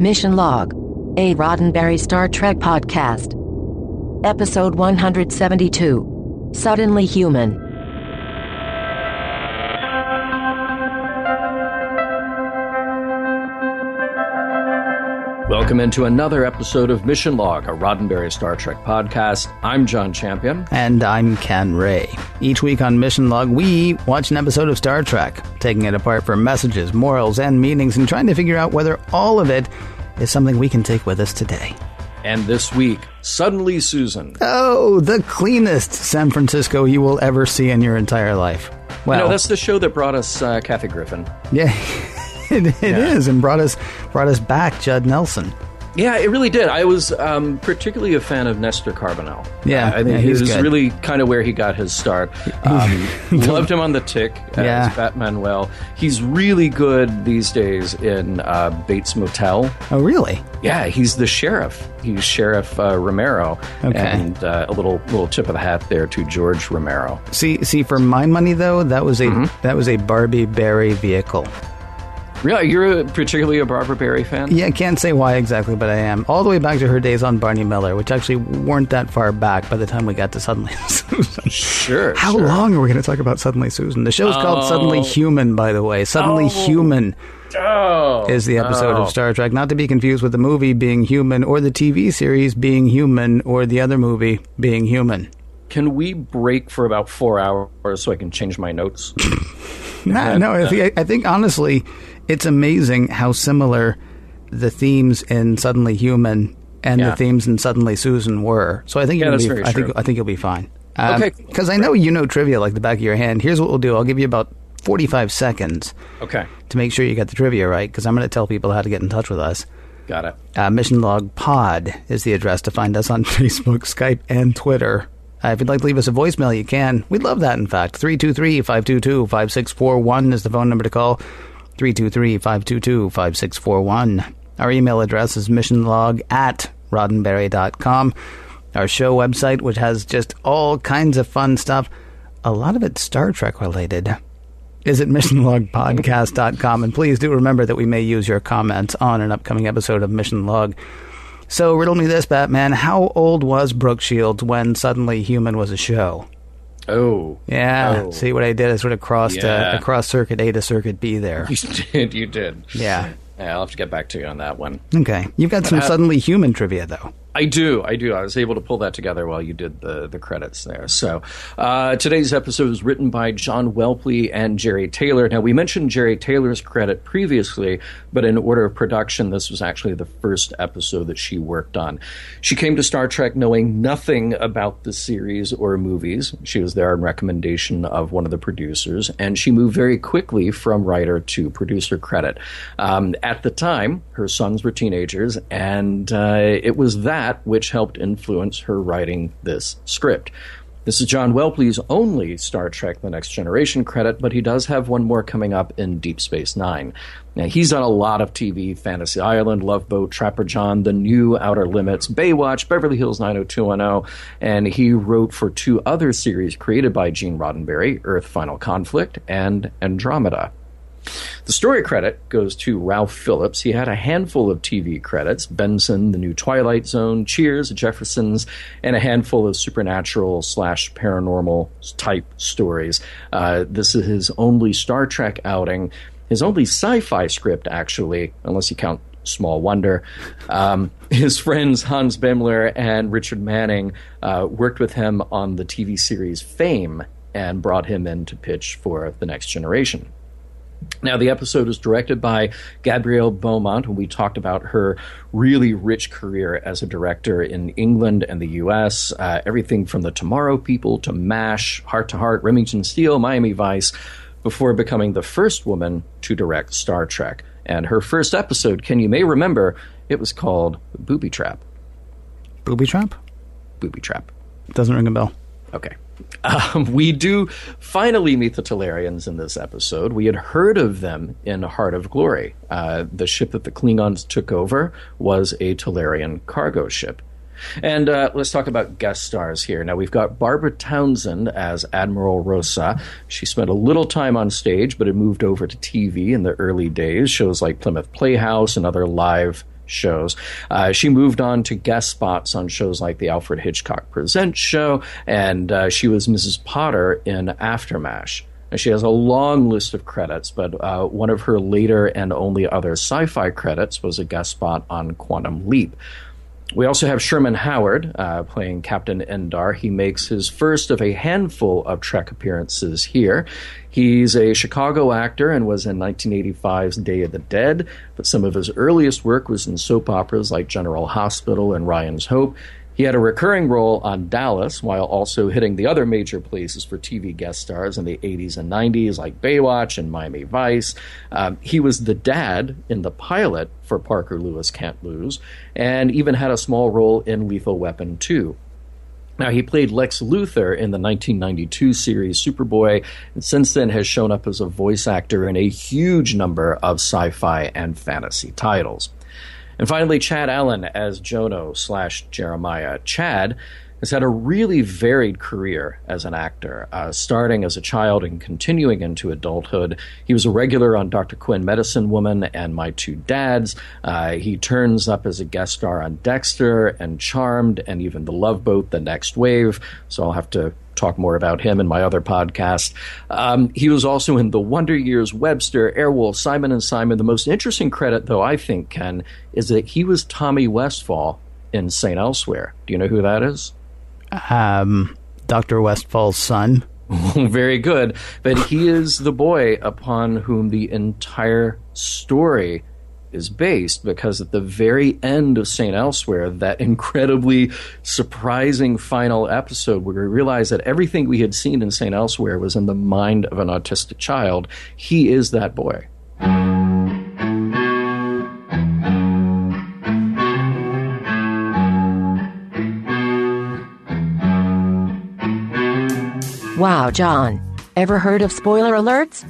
Mission Log, a Roddenberry Star Trek podcast. Episode 172 Suddenly Human. Welcome into another episode of Mission Log, a Roddenberry Star Trek podcast. I'm John Champion. And I'm Ken Ray. Each week on Mission Log, we watch an episode of Star Trek, taking it apart for messages, morals, and meanings, and trying to figure out whether all of it is something we can take with us today. And this week, Suddenly Susan. Oh, the cleanest San Francisco you will ever see in your entire life. Well, you know, that's the show that brought us uh, Kathy Griffin. Yeah. it, it yeah. is, and brought us brought us back Judd Nelson. Yeah, it really did. I was um, particularly a fan of Nestor Carbonell. Yeah, I think yeah, he was good. really kind of where he got his start. Um, loved him on The Tick as yeah. Bat Manuel. He's really good these days in uh, Bates Motel. Oh, really? Yeah, he's the sheriff. He's Sheriff uh, Romero. Okay. And uh, a little little tip of the hat there to George Romero. See, see, for my money though, that was a mm-hmm. that was a Barbie Barry vehicle. Really? You're a, particularly a Barbara Barrie fan? Yeah, can't say why exactly, but I am. All the way back to her days on Barney Miller, which actually weren't that far back by the time we got to Suddenly Susan. Sure. How sure. long are we going to talk about Suddenly Susan? The show's oh. called Suddenly oh. Human, by the way. Suddenly oh. Human. Oh, is the episode oh. of Star Trek, not to be confused with the movie Being Human or the TV series Being Human or the other movie Being Human. Can we break for about four hours so I can change my notes? no, no. I think, I think honestly, it's amazing how similar the themes in Suddenly Human and Yeah. the themes in Suddenly Susan were. So I think Yeah, you'll that's be. very I think true. I think you'll be fine. Um, Okay. Because I know you know trivia like the back of your hand. Here's what we'll do. I'll give you about forty-five seconds Okay, to make sure you got the trivia right. Because I'm going to tell people how to get in touch with us. got it. Uh, Mission Log Pod is the address to find us on Facebook, Skype, and Twitter. Uh, if you'd like to leave us a voicemail, you can. We'd love that, in fact. 323 522 5641 is the phone number to call. 323 522 5641. Our email address is missionlog at roddenberry.com. Our show website, which has just all kinds of fun stuff, a lot of it Star Trek related, is at missionlogpodcast.com. And please do remember that we may use your comments on an upcoming episode of Mission Log. So, riddle me this, Batman. How old was Brooke Shields when Suddenly Human was a show? Oh, Yeah. Oh. See what I did? I sort of crossed Yeah. uh, across Circuit A to Circuit B there. you did. You did. Yeah. Yeah, I'll have to get back to you on that one. Okay. You've got some Uh, Suddenly Human trivia, though. I do, I do. I was able to pull that together while you did the, the credits there. So uh, today's episode was written by John Whelpley and Jeri Taylor. Now we mentioned Jeri Taylor's credit previously, but in order of production, this was actually the first episode that she worked on. She came to Star Trek knowing nothing about the series or movies. She was there on recommendation of one of the producers, and she moved very quickly from writer to producer credit. Um, at the time, her sons were teenagers, and uh, it was that which helped influence her writing this script. This is John Whelpley's only Star Trek The Next Generation credit, but he does have one more coming up in Deep Space Nine. Now, he's done a lot of TV Fantasy Island, Love Boat, Trapper John, The New Outer Limits, Baywatch, Beverly Hills 90210, and he wrote for two other series created by Gene Roddenberry Earth Final Conflict and Andromeda. The story credit goes to Ralph Phillips. He had a handful of TV credits Benson, The New Twilight Zone, Cheers, Jeffersons, and a handful of supernatural slash paranormal type stories. Uh, this is his only Star Trek outing, his only sci fi script, actually, unless you count Small Wonder. Um, his friends Hans Beimler and Richard Manning uh, worked with him on the TV series Fame and brought him in to pitch for The Next Generation. Now, the episode is directed by Gabrielle Beaumont, and we talked about her really rich career as a director in England and the U.S. Uh, everything from The Tomorrow People to MASH, Heart to Heart, Remington Steele, Miami Vice, before becoming the first woman to direct Star Trek. And her first episode, Ken, you may remember, it was called Booby Trap. Booby Trap? Booby Trap. Doesn't ring a bell. Okay. Um, we do finally meet the Talarians in this episode. We had heard of them in Heart of Glory. Uh, the ship that the Klingons took over was a Talarian cargo ship. And uh, let's talk about guest stars here. Now, we've got Barbara Townsend as Admiral Rosa. She spent a little time on stage, but had moved over to TV in the early days, shows like Plymouth Playhouse and other live shows. Uh, she moved on to guest spots on shows like the Alfred Hitchcock Presents show, and uh, she was Mrs. Potter in Aftermath. She has a long list of credits, but uh, one of her later and only other sci fi credits was a guest spot on Quantum Leap. We also have Sherman Howard uh, playing Captain Endar. He makes his first of a handful of Trek appearances here. He's a Chicago actor and was in 1985's Day of the Dead, but some of his earliest work was in soap operas like General Hospital and Ryan's Hope. He had a recurring role on Dallas while also hitting the other major places for TV guest stars in the 80s and 90s, like Baywatch and Miami Vice. Um, he was the dad in the pilot for Parker Lewis Can't Lose, and even had a small role in Lethal Weapon 2. Now, he played Lex Luthor in the 1992 series Superboy, and since then has shown up as a voice actor in a huge number of sci fi and fantasy titles. And finally, Chad Allen as Jono slash Jeremiah. Chad has had a really varied career as an actor, uh, starting as a child and continuing into adulthood. He was a regular on Dr. Quinn, Medicine Woman, and My Two Dads. Uh, he turns up as a guest star on Dexter and Charmed, and even The Love Boat, The Next Wave. So I'll have to talk more about him in my other podcast. Um, he was also in The Wonder Years, Webster, Airwolf, Simon and Simon. The most interesting credit, though, I think, Ken, is that he was Tommy Westphall in St. Elsewhere. Do you know who that is? um, Dr. Westphall's son. Very good. But he is the boy upon whom the entire story is based because at the very end of St. Elsewhere, that incredibly surprising final episode where we realize that everything we had seen in St. Elsewhere was in the mind of an autistic child, he is that boy. Wow, John. Ever heard of spoiler alerts?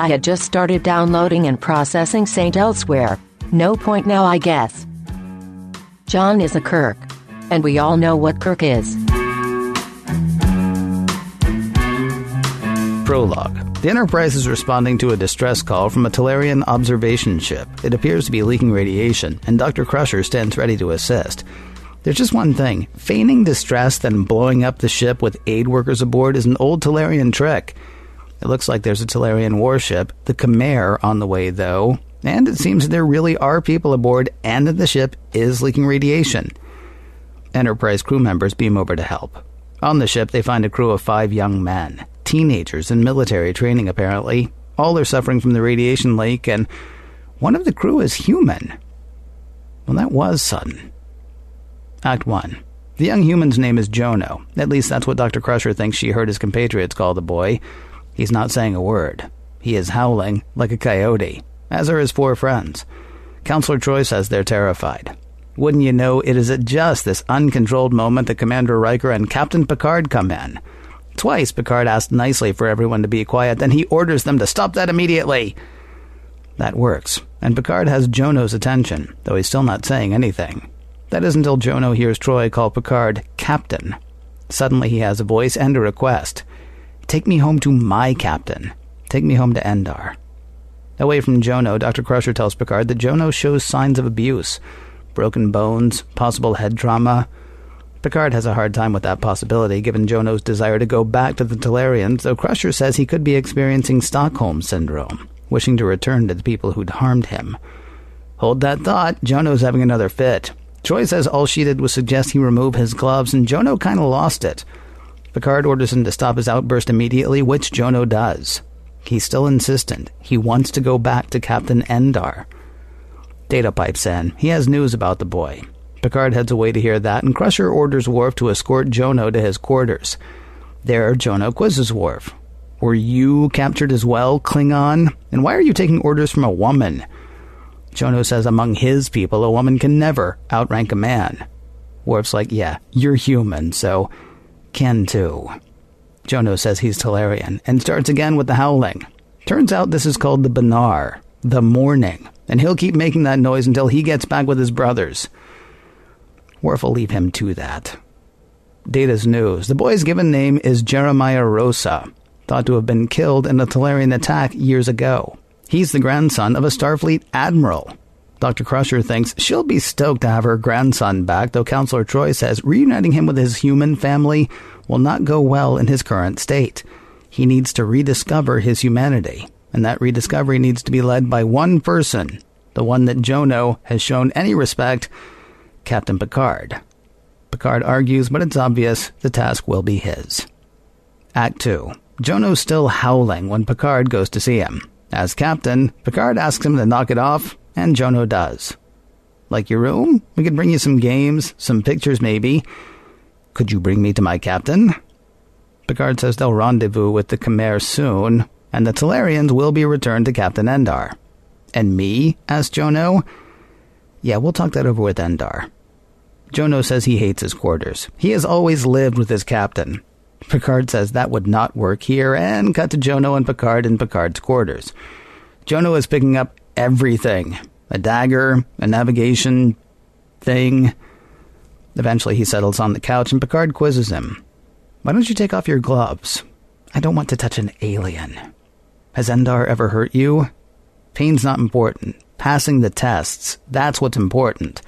I had just started downloading and processing St. Elsewhere. No point now, I guess. John is a Kirk. And we all know what Kirk is. Prologue. The Enterprise is responding to a distress call from a Talarian observation ship. It appears to be leaking radiation, and Dr. Crusher stands ready to assist. There's just one thing feigning distress, then blowing up the ship with aid workers aboard is an old Talarian trick. It looks like there's a Talarian warship, the Q'Maire, on the way, though, and it seems there really are people aboard and that the ship is leaking radiation. Enterprise crew members beam over to help. On the ship, they find a crew of five young men, teenagers in military training, apparently. All are suffering from the radiation leak, and one of the crew is human. Well, that was sudden. Act 1. The young human's name is Jono. At least that's what Dr. Crusher thinks she heard his compatriots call the boy. He's not saying a word. He is howling like a coyote, as are his four friends. Counselor Troi says they're terrified. Wouldn't you know, it is at just this uncontrolled moment that Commander Riker and Captain Picard come in. Twice, Picard asks nicely for everyone to be quiet, then he orders them to stop that immediately. That works, and Picard has Jono's attention, though he's still not saying anything. That is until Jono hears Troi call Picard Captain. Suddenly he has a voice and a request. Take me home to my captain. Take me home to Endar. Away from Jono, Dr. Crusher tells Picard that Jono shows signs of abuse broken bones, possible head trauma. Picard has a hard time with that possibility, given Jono's desire to go back to the Talarians, though Crusher says he could be experiencing Stockholm Syndrome, wishing to return to the people who'd harmed him. Hold that thought, Jono's having another fit. Troi says all she did was suggest he remove his gloves, and Jono kind of lost it. Picard orders him to stop his outburst immediately, which Jono does. He's still insistent. He wants to go back to Captain Endar. Data pipes in. He has news about the boy. Picard heads away to hear that, and Crusher orders Worf to escort Jono to his quarters. There, Jono quizzes Worf. Were you captured as well, Klingon? And why are you taking orders from a woman? Jono says among his people, a woman can never outrank a man. Worf's like, yeah, you're human, so can too. Jono says he's Talarian and starts again with the howling. Turns out this is called the Benar, the mourning, and he'll keep making that noise until he gets back with his brothers. Worf will leave him to that. Data's news. The boy's given name is Jeremiah Rosa, thought to have been killed in a Talarian attack years ago. He's the grandson of a Starfleet admiral. Dr. Crusher thinks she'll be stoked to have her grandson back, though Counselor Troi says reuniting him with his human family will not go well in his current state. He needs to rediscover his humanity, and that rediscovery needs to be led by one person, the one that Jono has shown any respect, Captain Picard. Picard argues, but it's obvious the task will be his. Act 2. Jono's still howling when Picard goes to see him. As captain, Picard asks him to knock it off, and Jono does. Like your room? We could bring you some games, some pictures maybe. Could you bring me to my captain? Picard says they'll rendezvous with the Q'Maire soon, and the Talarians will be returned to Captain Endar. And me? asks Jono. Yeah, we'll talk that over with Endar. Jono says he hates his quarters. He has always lived with his captain. Picard says that would not work here, and cut to Jono and Picard in Picard's quarters. Jono is picking up everything a dagger, a navigation thing. Eventually, he settles on the couch, and Picard quizzes him. Why don't you take off your gloves? I don't want to touch an alien. Has Endar ever hurt you? Pain's not important. Passing the tests, that's what's important.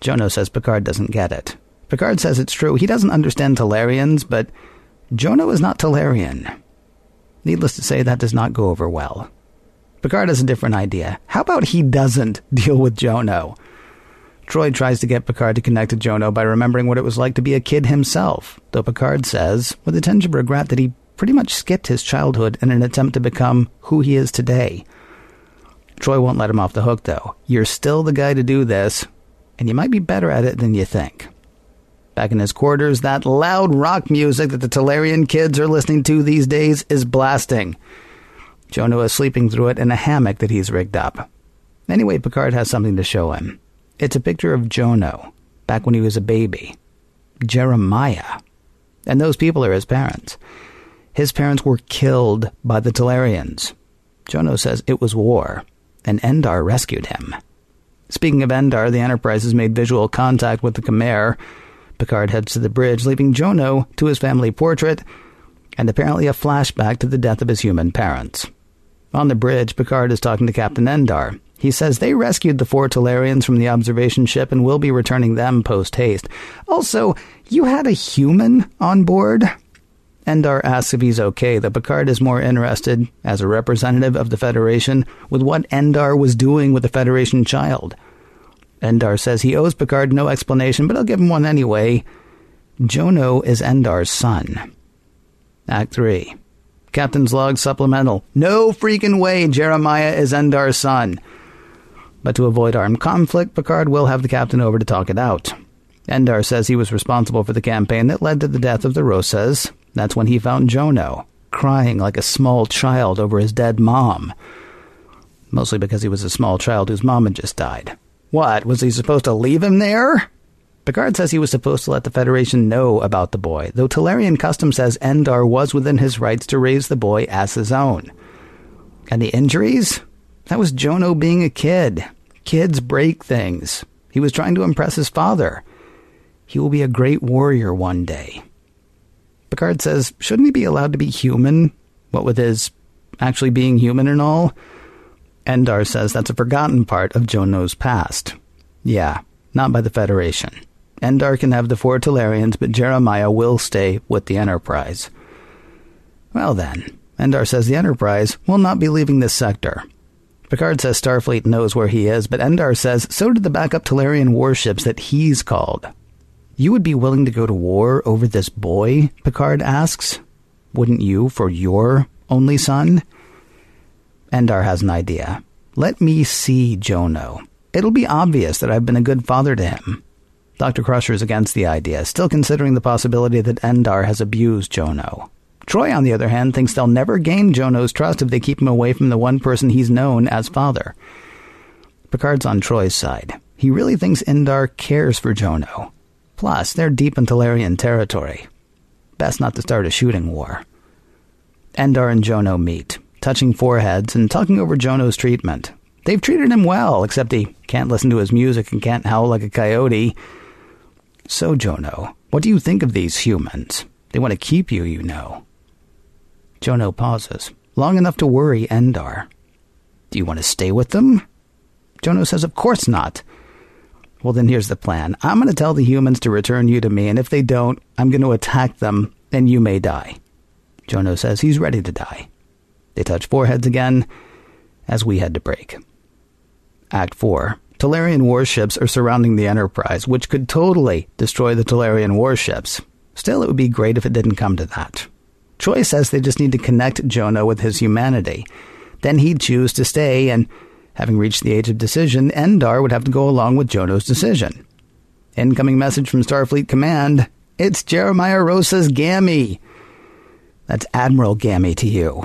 Jono says Picard doesn't get it. Picard says it's true. He doesn't understand Talarians, but Jono is not Talarian. Needless to say, that does not go over well. Picard has a different idea. How about he doesn't deal with Jono? Troi tries to get Picard to connect to Jono by remembering what it was like to be a kid himself, though Picard says, with a tinge of regret, that he pretty much skipped his childhood in an attempt to become who he is today. Troi won't let him off the hook, though. You're still the guy to do this, and you might be better at it than you think. Back in his quarters, that loud rock music that the Talarian kids are listening to these days is blasting. Jono is sleeping through it in a hammock that he's rigged up. Anyway, Picard has something to show him. It's a picture of Jono, back when he was a baby. Jeremiah. And those people are his parents. His parents were killed by the Talarians. Jono says it was war, and Endar rescued him. Speaking of Endar, the Enterprise has made visual contact with the Q'Maire. Picard heads to the bridge, leaving Jono to his family portrait, and apparently a flashback to the death of his human parents. On the bridge, Picard is talking to Captain Endar. He says they rescued the four Talarians from the observation ship and will be returning them post haste. Also, you had a human on board? Endar asks if he's okay, though Picard is more interested, as a representative of the Federation, with what Endar was doing with the Federation child. Endar says he owes Picard no explanation, but I'll give him one anyway. Jono is Endar's son. Act 3. Captain's Log Supplemental. No freaking way Jeremiah is Endar's son. But to avoid armed conflict, Picard will have the captain over to talk it out. Endar says he was responsible for the campaign that led to the death of the Rosas. That's when he found Jono, crying like a small child over his dead mom. Mostly because he was a small child whose mom had just died. What, was he supposed to leave him there? Picard says he was supposed to let the Federation know about the boy, though Talarian custom says Endar was within his rights to raise the boy as his own. And the injuries? That was Jono being a kid. Kids break things. He was trying to impress his father. He will be a great warrior one day. Picard says, shouldn't he be allowed to be human? What with his actually being human and all? Endar says that's a forgotten part of Jono's past. Yeah, not by the Federation. Endar can have the four Talarians, but Jeremiah will stay with the Enterprise. Well then, Endar says the Enterprise will not be leaving this sector. Picard says Starfleet knows where he is, but Endar says so did the backup Talarian warships that he's called. You would be willing to go to war over this boy? Picard asks. Wouldn't you for your only son? Endar has an idea. Let me see Jono. It'll be obvious that I've been a good father to him. Dr. Crusher is against the idea, still considering the possibility that Endar has abused Jono. Troi, on the other hand, thinks they'll never gain Jono's trust if they keep him away from the one person he's known as father. Picard's on Troi's side. He really thinks Endar cares for Jono. Plus, they're deep in Talarian territory. Best not to start a shooting war. Endar and Jono meet, touching foreheads and talking over Jono's treatment. They've treated him well, except he can't listen to his music and can't howl like a coyote. So, Jono, what do you think of these humans? They want to keep you, you know. Jono pauses, long enough to worry Endar. Do you want to stay with them? Jono says, Of course not. Well, then here's the plan. I'm going to tell the humans to return you to me, and if they don't, I'm going to attack them, and you may die. Jono says he's ready to die. They touch foreheads again as we head to break. Act 4. Talarian warships are surrounding the Enterprise, which could totally destroy the Talarian warships. Still, it would be great if it didn't come to that. Troi says they just need to connect Jono with his humanity. Then he'd choose to stay, and having reached the age of decision, Endar would have to go along with Jono's decision. Incoming message from Starfleet Command. It's Jeremiah Rosas Gammy. That's Admiral Gammy to you.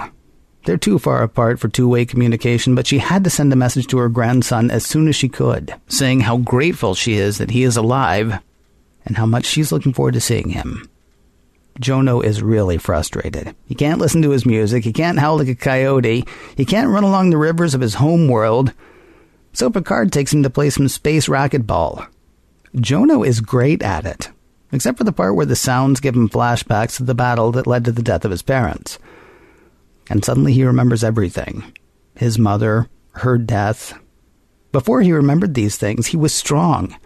They're too far apart for two way communication, but she had to send a message to her grandson as soon as she could, saying how grateful she is that he is alive and how much she's looking forward to seeing him. Jono is really frustrated. He can't listen to his music, he can't howl like a coyote, he can't run along the rivers of his home world. So Picard takes him to play some space racquetball. Jono is great at it, except for the part where the sounds give him flashbacks to the battle that led to the death of his parents. And suddenly he remembers everything his mother, her death. Before he remembered these things, he was strong.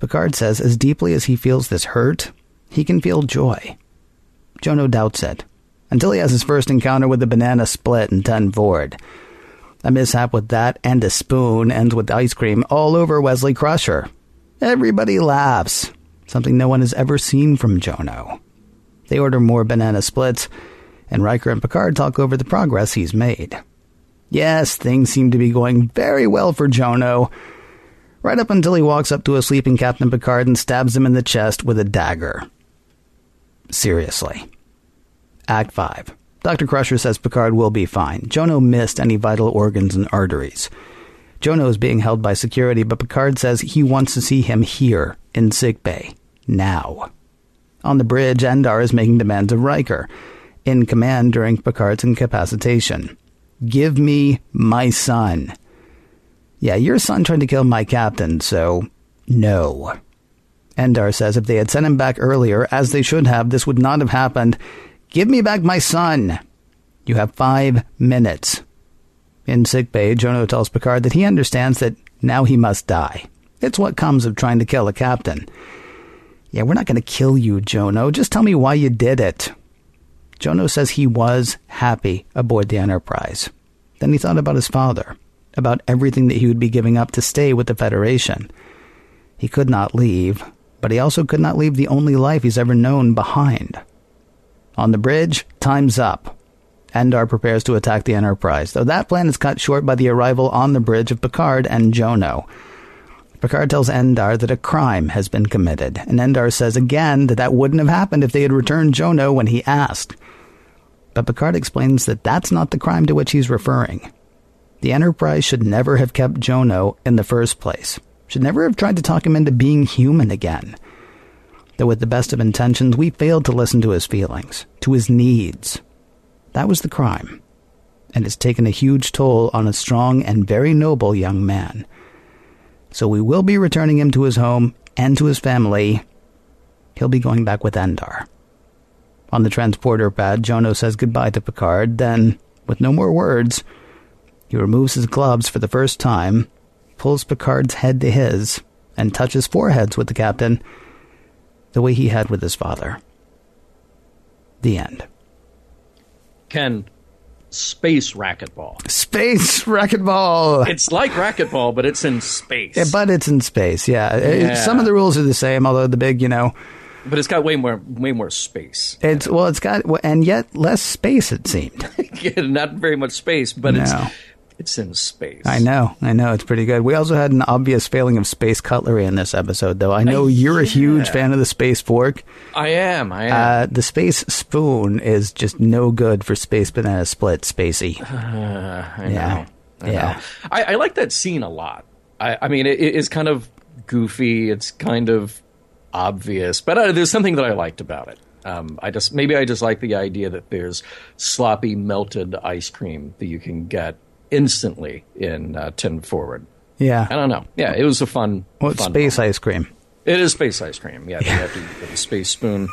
Picard says as deeply as he feels this hurt, he can feel joy. Jono doubts it, until he has his first encounter with the banana split in 10 Forward. A mishap with that and a spoon ends with ice cream all over Wesley Crusher. Everybody laughs, something no one has ever seen from Jono. They order more banana splits, and Riker and Picard talk over the progress he's made. Yes, things seem to be going very well for Jono, right up until he walks up to a sleeping Captain Picard and stabs him in the chest with a dagger. Seriously. Act 5. Dr. Crusher says Picard will be fine. Jono missed any vital organs and arteries. Jono is being held by security, but Picard says he wants to see him here, in sickbay, now. On the bridge, Endar is making demands of Riker, in command during Picard's incapacitation. Give me my son. Yeah, your son tried to kill my captain, so no. Endar says if they had sent him back earlier, as they should have, this would not have happened. Give me back my son. You have five minutes. In sickbay, Jono tells Picard that he understands that now he must die. It's what comes of trying to kill a captain. Yeah, we're not going to kill you, Jono. Just tell me why you did it. Jono says he was happy aboard the Enterprise. Then he thought about his father about everything that he would be giving up to stay with the Federation. He could not leave, but he also could not leave the only life he's ever known behind. On the bridge, time's up. Endar prepares to attack the Enterprise, though that plan is cut short by the arrival on the bridge of Picard and Jono. Picard tells Endar that a crime has been committed, and Endar says again that that wouldn't have happened if they had returned Jono when he asked. But Picard explains that that's not the crime to which he's referring. The Enterprise should never have kept Jono in the first place, should never have tried to talk him into being human again. Though with the best of intentions, we failed to listen to his feelings, to his needs. That was the crime, and it's taken a huge toll on a strong and very noble young man. So we will be returning him to his home and to his family. He'll be going back with Endar. On the transporter pad, Jono says goodbye to Picard, then, with no more words, he removes his gloves for the first time, pulls Picard's head to his, and touches foreheads with the captain the way he had with his father. The end. Ken, space racquetball. Space racquetball. It's like racquetball, but it's in space. Yeah, but it's in space. Yeah. Uh, yeah. some of the rules are the same, although the big, you know, But it's got way more way more space. it's well, it's got and yet less space. It seemed. Not very much space, but No. it's it's in space. I know, I know, it's pretty good. We also had an obvious failing of space cutlery in this episode, though. I know you're a huge fan of the space fork. I am. I am. Uh, the space spoon is just no good for space banana split, spacey. I know. yeah. I Yeah. know. I, I like that scene a lot. I, I mean, it, it's kind of goofy. It's kind of obvious, but uh, there's something that I liked about it. Um, I just maybe I just like the idea that there's sloppy melted ice cream that you can get instantly in uh, Ten Forward. Yeah. I don't know. Yeah, it was a fun. Well, fun space moment. ice cream. It is space ice cream. Yeah, they have to get the space spoon.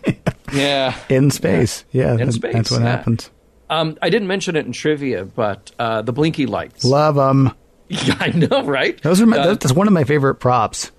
yeah, In space. Yeah. In that- space, That's what yeah. happens. Um, I didn't mention it in trivia, but uh, the blinky lights. Love them. Yeah, I know, right? Those are my, Uh, that's one of my favorite props.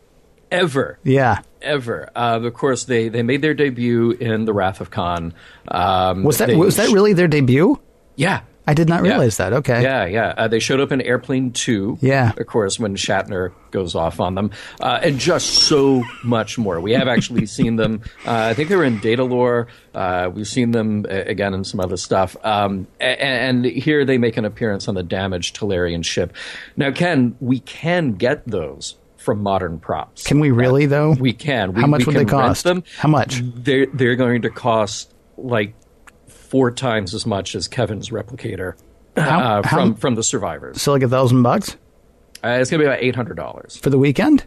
ever. Yeah. Ever. Uh, of course, they, they made their debut in The Wrath of Khan. Um, Was that was that really their debut? Yeah. I did not Yeah. realize that. Okay. Yeah, yeah. Uh, they showed up in Airplane 2. Yeah. Of course, when Shatner goes off on them. Uh, and just so much more. We have actually seen them. Uh, I think they were in Datalore. Uh, we've seen them uh, again in some other stuff. Um, a- and, here they make an appearance on the damaged Talarian ship. Now, Ken, we can get those from modern props. Can we really though? We can. We, How much would can they cost? Rent them. How much? They're they're going to cost like four times as much as Kevin's replicator How- uh, how- from from the survivors. So like a thousand bucks Uh, it's going to be about eight hundred dollars for the weekend?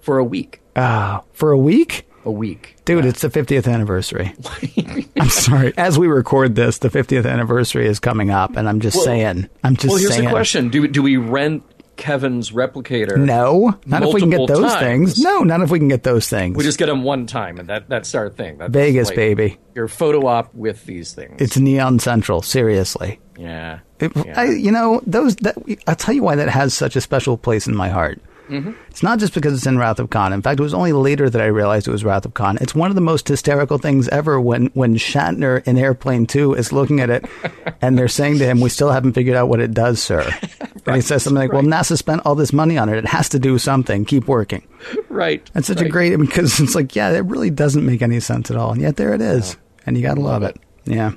for a week. Ah, for a week? A week, Dude, it's the 50th anniversary. I'm sorry. As we record this, the 50th anniversary is coming up, and I'm just Well- saying. I'm just saying. well, here's saying. the question: Do do we rent Kevin's replicator? No, not if we can get those times. things. No, not if we can get those things. We just get them one time, and that that's our thing. That's Vegas, like baby. Your photo op with these things. It's Neon Central. Seriously. yeah. It, yeah. I, you know, those. That, I'll tell you why that has such a special place in my heart. Mm-hmm. It's not just because it's in Wrath of Khan. In fact, it was only later that I realized it was Wrath of Khan. It's one of the most hysterical things ever when when Shatner in Airplane Two is looking at it, and they're saying to him, "We still haven't figured out what it does, sir." And he says something like, "Well, NASA spent all this money on it. It has to do something. Keep working." right. That's such a right. great because it's like, yeah, it really doesn't make any sense at all, and yet there it is, and you gotta love, Love it. Yeah.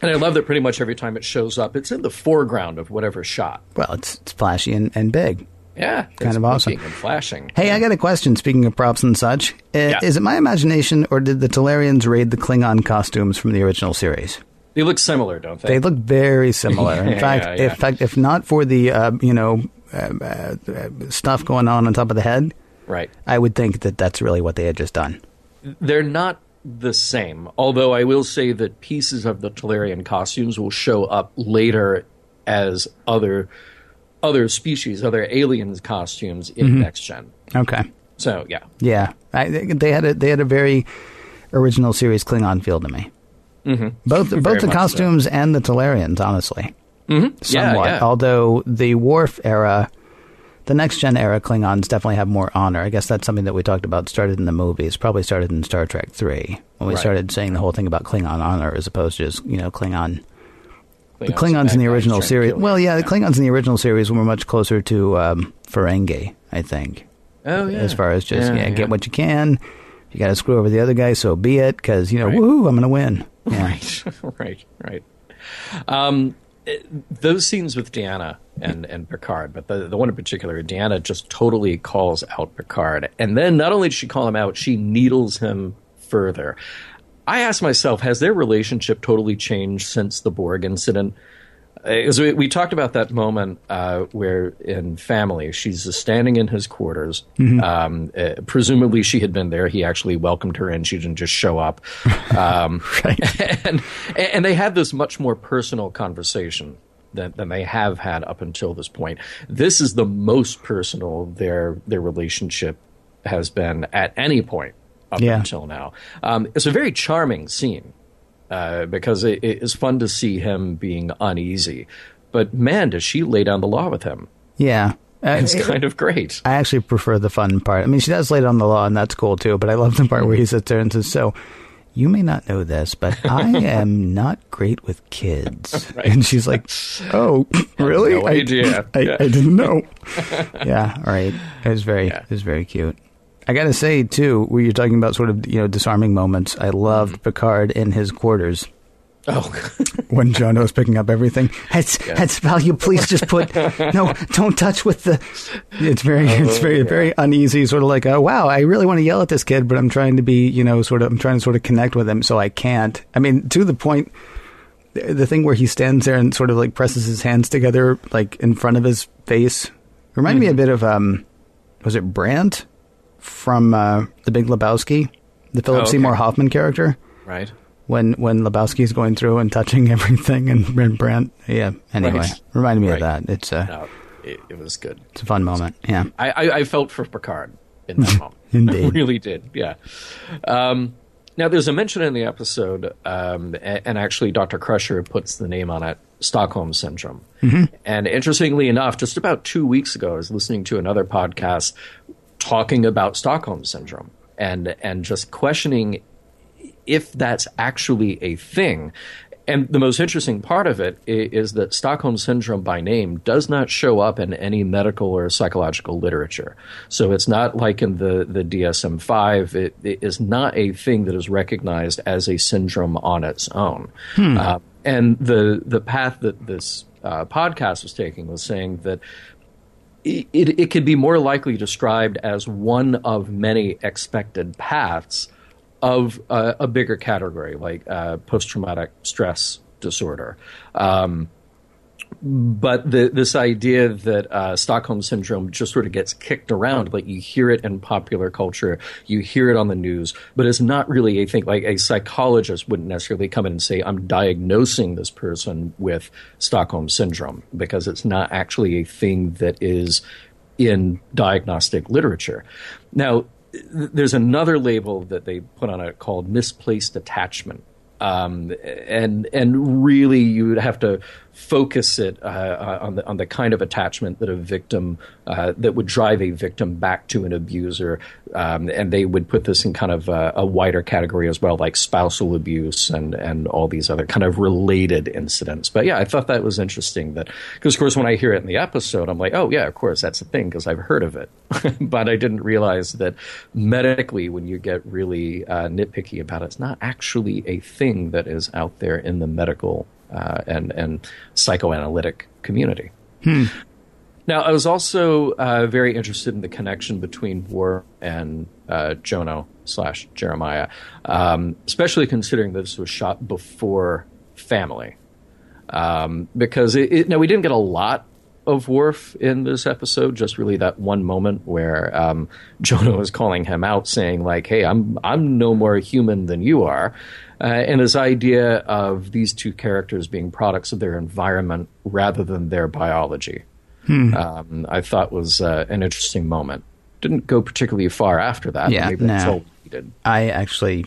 And I love that pretty much every time it shows up, it's in the foreground of whatever shot. Well, it's it's flashy and, and big. Yeah, Kind of awesome. and flashing. Hey, I got a question. Speaking of props and such, uh, Yeah. is it my imagination, or did the Talarians raid the Klingon costumes from the original series? They look similar, don't they? They look very similar. In fact, yeah, yeah. in fact, if not for the uh, you know uh, uh, uh, stuff going on on top of the head, right. I would think that that's really what they had just done. They're not the same. Although I will say that pieces of the Talarian costumes will show up later as other other species, other aliens costumes in Mm-hmm. next gen. Okay. So yeah, Yeah, I, they had a they had a very original series Klingon feel to me. Mm-hmm. Both both the much so. costumes and the Talarians, honestly. mm-hmm. somewhat. Yeah, yeah. Although the Worf era, the next gen era Klingons definitely have more honor. I guess that's something that we talked about. Started in the movies, probably started in Star Trek three when we Right. started saying the whole thing about Klingon honor as opposed to just you know Klingon. The Klingons Klingons in the original series. Well, yeah, the Klingons in the original series were much closer to um, Ferengi, I think. Oh yeah. As far as just Yeah, yeah, yeah. get what you can. You got to screw over the other guy, so be it. Because you know, Right. woohoo, I'm going to win. Yeah. Right, right, right. Um, those scenes with Deanna and, and Picard, but the, the one in particular, Deanna just totally calls out Picard. And then not only does she call him out, she needles him further. I ask myself, has their relationship totally changed since the Borg incident? Because we, we talked about that moment uh, where in Family, she's standing in his quarters. Um, uh, presumably, she had been there. He actually welcomed her in. She didn't just show up. Um, Right. and and they had this much more personal conversation than, than they have had up until this point. This is the most personal their their relationship has been at any point up Yeah. until now. Um, it's a very charming scene uh, because it, it is fun to see him being uneasy. But man, does she lay down the law with him? Yeah. Uh, It's kind of great. I actually prefer the fun part. I mean, she does lay down the law, and that's cool too. But I love the part where he sits there and says, "So, you may not know this, but I am not great with kids." And she's like, "Oh, really? no I, idea. I, Yeah. I didn't know." yeah, all right. It was very, Yeah. it was very cute. I got to say too, where you're talking about sort of you know disarming moments. I loved Mm-hmm. Picard in his quarters Oh, when Jono was picking up everything. It's, it's Val, you please just put no, don't touch with the. It's very, it's very, very uneasy. Sort of like, oh wow, I really want to yell at this kid, but I'm trying to be, you know, sort of, I'm trying to sort of connect with him, so I can't. I mean, to the point, the the thing where he stands there and sort of like presses his hands together, like in front of his face, reminded me a bit of, um, was it Brandt from uh, The Big Lebowski, the Philip Oh, okay. Seymour Hoffman character? right. when when Lebowski's going through and touching everything and Brent Brandt. Yeah. Anyway, Right. reminded me Right. of that. It's a No, it, it was good. it's a fun moment. Yeah. I, I, I felt for Picard in that moment. Indeed. I really did. Yeah. Um, Now, there's a mention in the episode, um, and, and, actually, Dr. Crusher puts the name on it Stockholm Syndrome. Mm-hmm. And interestingly enough, just about two weeks ago, I was listening to another podcast talking about Stockholm Syndrome and, and just questioning if that's actually a thing. And the most interesting part of it is that Stockholm Syndrome by name does not show up in any medical or psychological literature. So it's not like in the, the DSM 5, it, it is not a thing that is recognized as a syndrome on its own. Hmm. Uh, and the, the path that this uh, podcast was taking was saying that it, it, could be more likely described as one of many expected paths of uh, a bigger category like uh, post traumatic stress disorder. Um, but the, this idea that uh, Stockholm syndrome just sort of gets kicked around, like you hear it in popular culture, you hear it on the news, but it's not really a thing. Like a psychologist wouldn't necessarily come in and say, "I'm diagnosing this person with Stockholm syndrome," because it's not actually a thing that is in diagnostic literature. Now, there's another label that they put on it called misplaced attachment. Um, and and really you would have to focus it uh, uh, on the on the kind of attachment that a victim uh, that would drive a victim back to an abuser, um, and they would put this in kind of a, a, wider category as well, like spousal abuse and and all these other kind of related incidents. But yeah, I thought that was interesting. That because of course when I hear it in the episode, I'm like, oh yeah, of course that's a thing because I've heard of it, but I didn't realize that medically when you get really uh, nitpicky about it, it's not actually a thing that is out there in the medical uh, and and psychoanalytic community. Hmm. Now, I was also uh, very interested in the connection between Worf and uh, Jono slash Jeremiah, um, especially considering that this was shot before Family, um, because it, it, now we didn't get a lot of Worf in this episode, just really that one moment where um, Jono is calling him out, saying like, "Hey, I'm I'm no more human than you are." Uh, and his idea of these two characters being products of their environment rather than their biology, hmm. um, I thought was uh, an interesting moment. Didn't go particularly far after that. Yeah, maybe no. I actually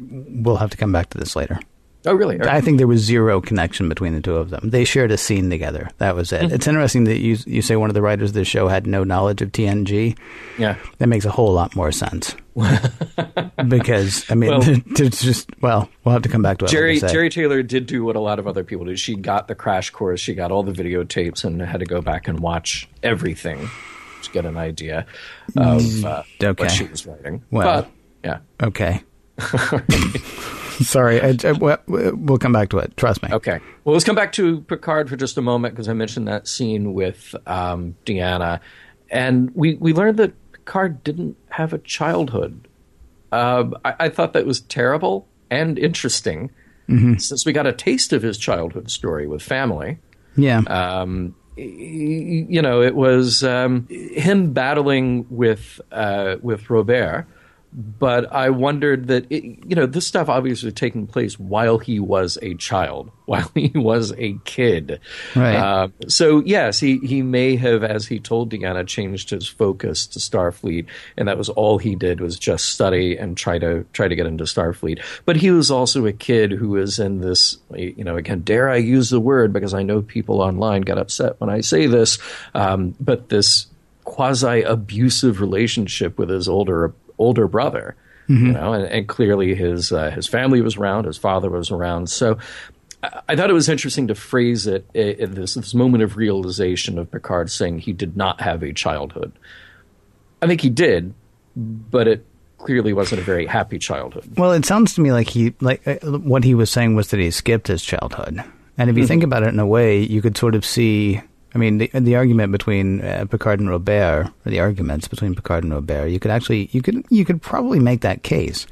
will have to come back to this later. Oh, really? I think there was zero connection between the two of them. They shared a scene together. That was it. Mm-hmm. It's interesting that you you say one of the writers of the show had no knowledge of TNG. Yeah, that makes a whole lot more sense. because I mean, well, it's just well, we'll have to come back to it. Jeri Jeri Taylor did do what a lot of other people do. She got the crash course. She got all the videotapes and had to go back and watch everything to get an idea of mm, uh, okay. what she was writing. Well, but, yeah, okay. Sorry, I, I, we'll come back to it. Trust me. Okay. Well, let's come back to Picard for just a moment because I mentioned that scene with um, Deanna, and we we learned that Picard didn't have a childhood. Uh, I, I, thought that was terrible and interesting, mm-hmm. since we got a taste of his childhood story with family. Yeah. Um, you know, it was um, him battling with uh, with Robert but I wondered that it, you know this stuff obviously taking place while he was a child, while he was a kid. Right. Uh, so yes, he he may have, as he told Deanna, changed his focus to Starfleet, and that was all he did was just study and try to try to get into Starfleet. But he was also a kid who was in this, you know, again, dare I use the word because I know people online get upset when I say this, um, but this quasi abusive relationship with his older older brother. Mm-hmm. You know, and, and clearly his uh, his family was around, his father was around. So I thought it was interesting to phrase it in this, this moment of realization of Picard saying he did not have a childhood. I think he did, but it clearly wasn't a very happy childhood. Well, it sounds to me like he like uh, what he was saying was that he skipped his childhood. And if you mm-hmm. think about it in a way, you could sort of see I mean, the, the argument between uh, Picard and Robert, or the arguments between Picard and Robert, you could actually, you could, you could probably make that case.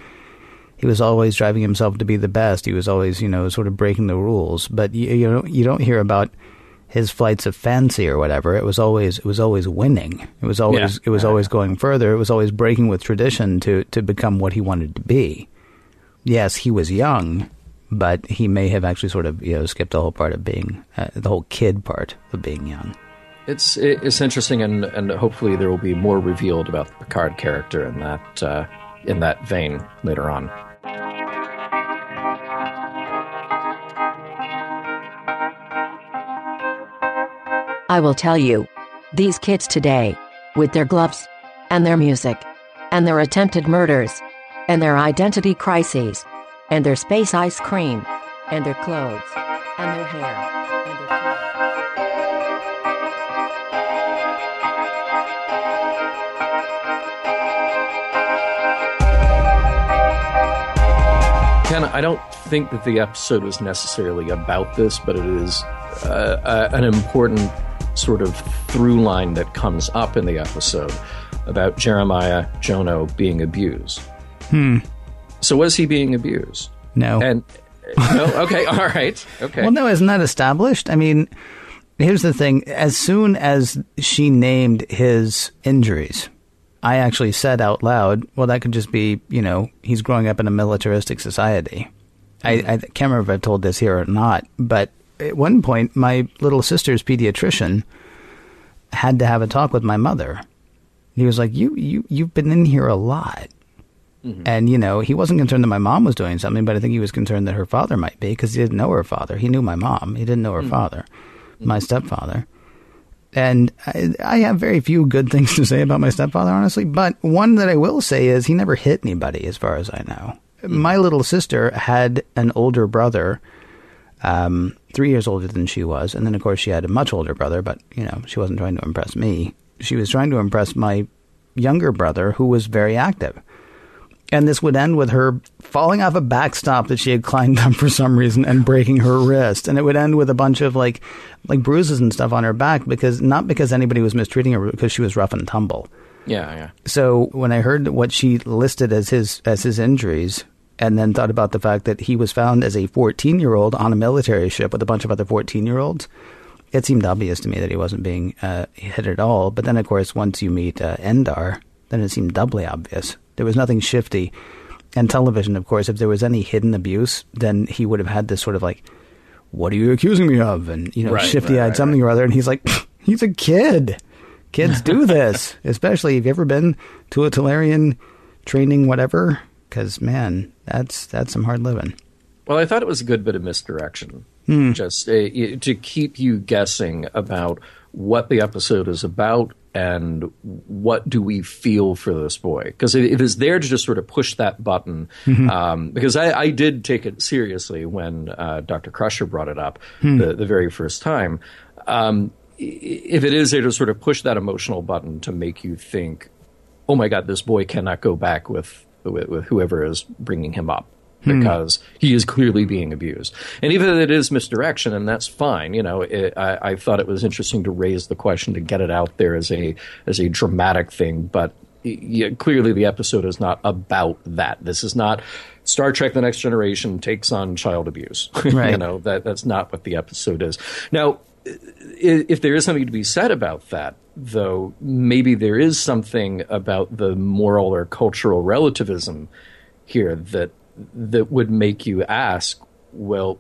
He was always driving himself to be the best. He was always, you know, sort of breaking the rules. But you, you don't, you don't hear about his flights of fancy or whatever. It was always, it was always winning. It was always, yeah. it was always going further. It was always breaking with tradition to to become what he wanted to be. Yes, he was young, but he may have actually sort of you know skipped the whole part of being uh, the whole kid part of being young. It's it's interesting, and and hopefully there will be more revealed about the Picard character in that uh, in that vein later on. I will tell you, these kids today, with their gloves, and their music, and their attempted murders, and their identity crises, and their space ice cream, and their clothes, and their hair, and their. Ken, I don't think that the episode was necessarily about this, but it is uh, uh, an important sort of through line that comes up in the episode about Jeremiah Jono being abused. Hmm. So was he being abused? No. And uh, no, okay, all right, okay. Well, no, isn't that established? I mean, here's the thing. As soon as she named his injuries, I actually said out loud, well, that could just be, you know, he's growing up in a militaristic society. I, mm-hmm. I can't remember if I've told this here or not, but at one point, my little sister's pediatrician had to have a talk with my mother. He was like, "You, you, you've been in here a lot." Mm-hmm. And, you know, he wasn't concerned that my mom was doing something, but I think he was concerned that her father might be because he didn't know her father. He knew my mom. He didn't know her mm-hmm. father, mm-hmm. my stepfather. And I, I have very few good things to say about my stepfather, honestly. But one that I will say is he never hit anybody, as far as I know. My little sister had an older brother, um, three years older than she was. And then, of course, she had a much older brother, but, you know, she wasn't trying to impress me. She was trying to impress my younger brother, who was very active. And this would end with her falling off a backstop that she had climbed up for some reason and breaking her wrist. And it would end with a bunch of like, like bruises and stuff on her back because not because anybody was mistreating her, because she was rough and tumble. yeah, yeah. So when I heard what she listed as his as his injuries, and then thought about the fact that he was found as a 14 year old on a military ship with a bunch of other 14 year olds, it seemed obvious to me that he wasn't being uh, hit at all. But then, of course, once you meet uh, Endar, then it seemed doubly obvious. There was nothing shifty. And television, of course, if there was any hidden abuse, then he would have had this sort of like, "What are you accusing me of?" and you know, Right, shifty-eyed right, right, something or other. And he's like, "He's a kid. Kids do this, especially if you've ever been to a Talarian training, whatever." Because man, that's that's some hard living. Well, I thought it was a good bit of misdirection, just uh, to keep you guessing about what the episode is about and what do we feel for this boy. Because it, it is there to just sort of push that button. Um, because I, I did take it seriously when uh, Dr. Crusher brought it up the, the very first time. Um, if it is there to sort of push that emotional button to make you think, oh my God, this boy cannot go back with, with, with whoever is bringing him up Hmm. because he is clearly being abused. And even if it is misdirection, and that's fine, you know, it, I, I thought it was interesting to raise the question to get it out there as a as a dramatic thing, but yeah, clearly the episode is not about that. This is not Star Trek: The Next Generation takes on child abuse. you know that that's not what the episode is. Now, if there is something to be said about that, though, maybe there is something about the moral or cultural relativism here that that would make you ask, well,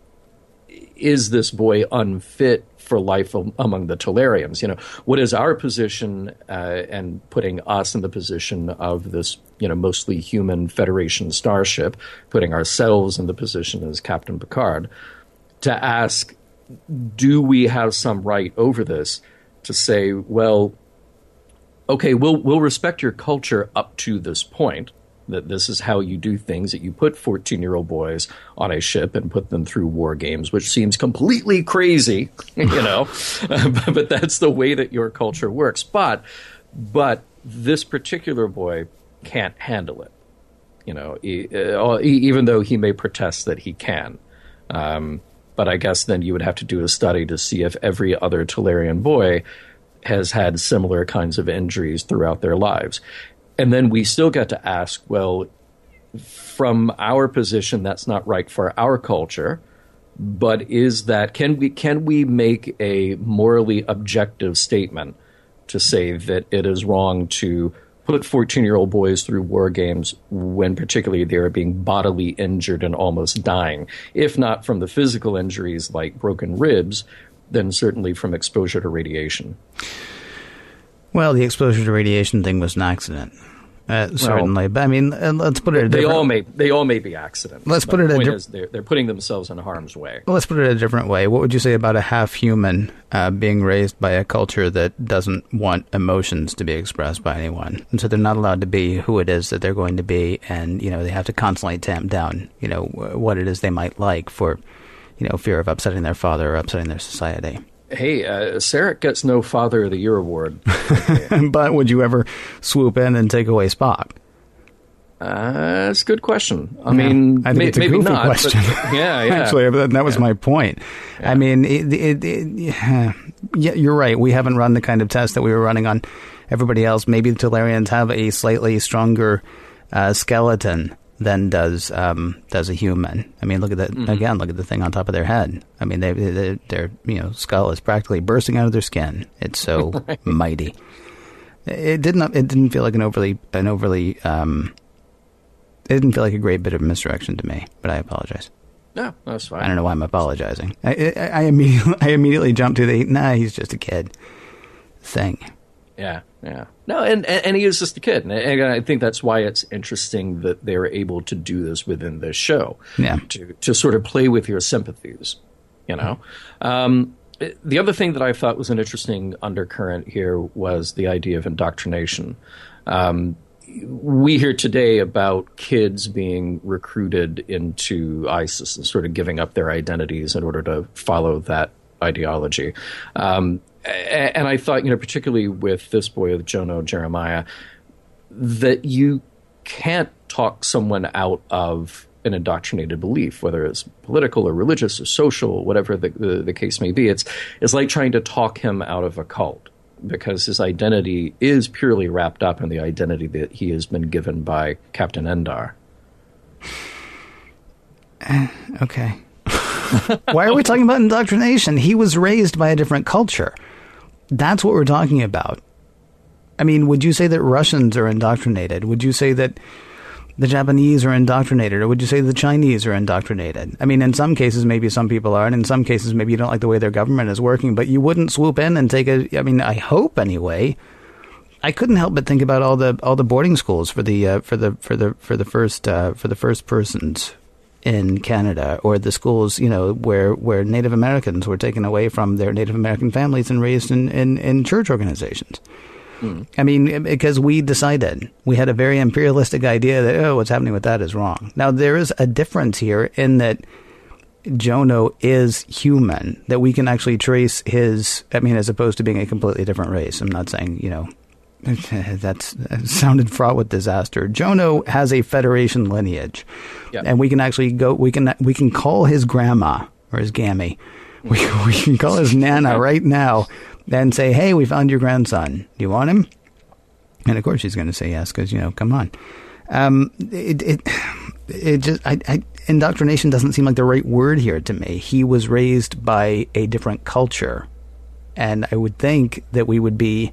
is this boy unfit for life among the Talarians? You know, what is our position, uh, and putting us in the position of this, you know, mostly human Federation starship, putting ourselves in the position as Captain Picard, to ask, do we have some right over this? To say, well, okay, we'll we'll respect your culture up to this point. That this is how you do things. That you put fourteen-year-old boys on a ship and put them through war games, which seems completely crazy, you know. but, that's the way that your culture works. But but this particular boy can't handle it. You know, uh, even though he may protest that he can. Um, but I guess then you would have to do a study to see if every other Talarian boy has had similar kinds of injuries throughout their lives. And then we still got to ask, well, from our position, that's not right for our culture. But is that can we can we make a morally objective statement to say that it is wrong to put 14 year old boys through war games when particularly they are being bodily injured and almost dying, if not from the physical injuries like broken ribs, then certainly from exposure to radiation. Well, the exposure to radiation thing was an accident. Uh, certainly, well, but I mean, uh, let's put it. they all may they all may be accidents. Let's put it. The point di- is they're, they're putting themselves in harm's way. Let's put it a different way. What would you say about a half human uh, being raised by a culture that doesn't want emotions to be expressed by anyone, and so they're not allowed to be who it is that they're going to be, and you know they have to constantly tamp down, you know, what it is they might like for, you know, fear of upsetting their father or upsetting their society. Hey, uh, Sarek gets no Father of the Year award. but would you ever swoop in and take away Spock? Uh, that's a good question. I yeah, mean, I think may, it's a maybe goofy not, question. yeah, yeah. Actually, that was my point. Yeah. I mean, it, it, it, yeah, you're right. We haven't run the kind of test that we were running on everybody else. Maybe the Talarians have a slightly stronger uh, skeleton than does um, does a human. I mean, look at that mm-hmm. again. Look at the thing on top of their head. I mean, they, they, their you know skull is practically bursting out of their skin. It's so right. mighty. It didn't. It didn't feel like an overly an overly. Um, it didn't feel like a great bit of misdirection to me, but I apologize. No, that's fine. I don't know why I'm apologizing. I, I, I immediately I immediately jumped to the nah. He's just a kid thing. Yeah, yeah. No, and, and he is just a kid. And I think that's why it's interesting that they're able to do this within this show. Yeah. To, to sort of play with your sympathies, you know? Um, the other thing that I thought was an interesting undercurrent here was the idea of indoctrination. Um, we hear today about kids being recruited into ISIS and sort of giving up their identities in order to follow that ideology. Um, and I thought, you know, particularly with this boy, with Jono Jeremiah, that you can't talk someone out of an indoctrinated belief, whether it's political or religious or social, whatever the, the, the, case may be. It's, it's like trying to talk him out of a cult because his identity is purely wrapped up in the identity that he has been given by Captain Endar. Uh, okay. Why are we talking about indoctrination? He was raised by a different culture. That's what we're talking about. I mean, would you say that Russians are indoctrinated? Would you say that the Japanese are indoctrinated, or would you say the Chinese are indoctrinated? I mean, in some cases, maybe some people are, and in some cases, maybe you don't like the way their government is working, but you wouldn't swoop in and take a. I mean, I hope anyway. I couldn't help but think about all the all the boarding schools for the uh, for the for the for the first uh, for the first persons in Canada, or the schools, you know, where, where Native Americans were taken away from their Native American families and raised in, in, in church organizations. Mm. I mean, because we decided, we had a very imperialistic idea that, oh, what's happening with that is wrong. Now, there is a difference here in that Jono is human, that we can actually trace his, I mean, as opposed to being a completely different race. I'm not saying, you know, that sounded fraught with disaster. Jono has a Federation lineage, and we can actually go. We can we can call his grandma or his gammy. We we can call his nana right now and say, "Hey, we found your grandson. Do you want him?" And of course, she's going to say yes because you know, come on. Um, it it it just I, I, indoctrination doesn't seem like the right word here to me. He was raised by a different culture, and I would think that we would be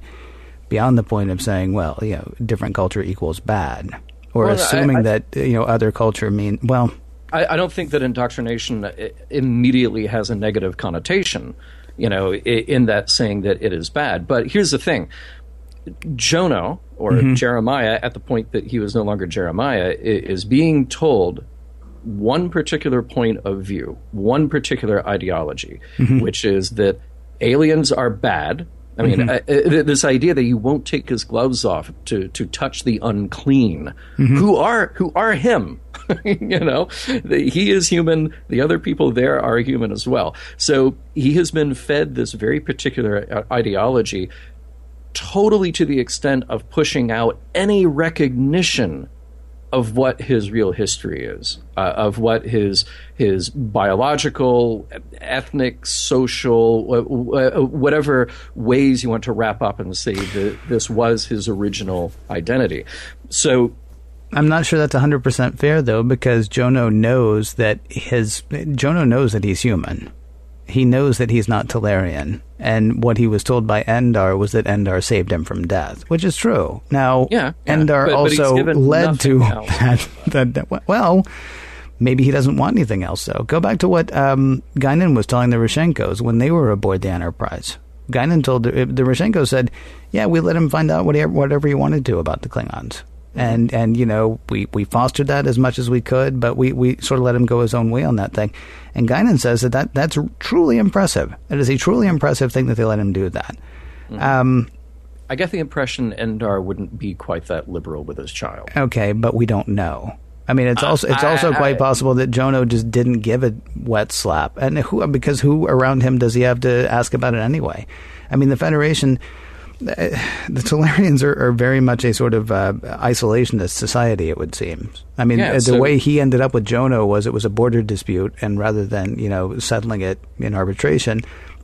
beyond the point of saying, well, you know, different culture equals bad, or well, assuming I, I, that you know other culture mean well. I, I, don't think that indoctrination uh, immediately has a negative connotation, you know, in that saying that it is bad. But here's the thing: Jono or mm-hmm. Jeremiah, at the point that he was no longer Jeremiah, is being told one particular point of view, one particular ideology, mm-hmm. which is that aliens are bad I mean, mm-hmm. this idea that you won't take his gloves off to, to touch the unclean, mm-hmm. who are who are him. you know, the, he is human. The other people there are human as well. So he has been fed this very particular uh, ideology, totally to the extent of pushing out any recognition of what his real history is, uh, of what his his biological, ethnic, social, whatever ways you want to wrap up and say that this was his original identity. So. I'm not sure that's 100% fair though because Jono knows that his Jono knows that he's human he knows that he's not Talarian, and what he was told by Endar was that Endar saved him from death, which is true. Now, yeah, yeah. Endar but, also but led to that, that, that, Well, maybe he doesn't want anything else. Though, go back to what um, Guinan was telling the Rozhenkos when they were aboard the Enterprise. Guinan told the, the Rozhenkos said, "Yeah, we let him find out whatever, whatever he wanted to about the Klingons." And and you know we, we fostered that as much as we could, but we, we sort of let him go his own way on that thing. And Guinan says that, that that's truly impressive. It is a truly impressive thing that they let him do that. Um, I get the impression Endar wouldn't be quite that liberal with his child. okay, but we don't know. I mean, it's also it's also I- quite I- possible that Jono just didn't give a wet slap, and who because who around him does he have to ask about it anyway? I mean, the Federation, the Talarians are, are very much a sort of uh, isolationist society. It would seem. I mean, Yeah, the so- way he ended up with Jono was it was a border dispute, and rather than you know settling it in arbitration,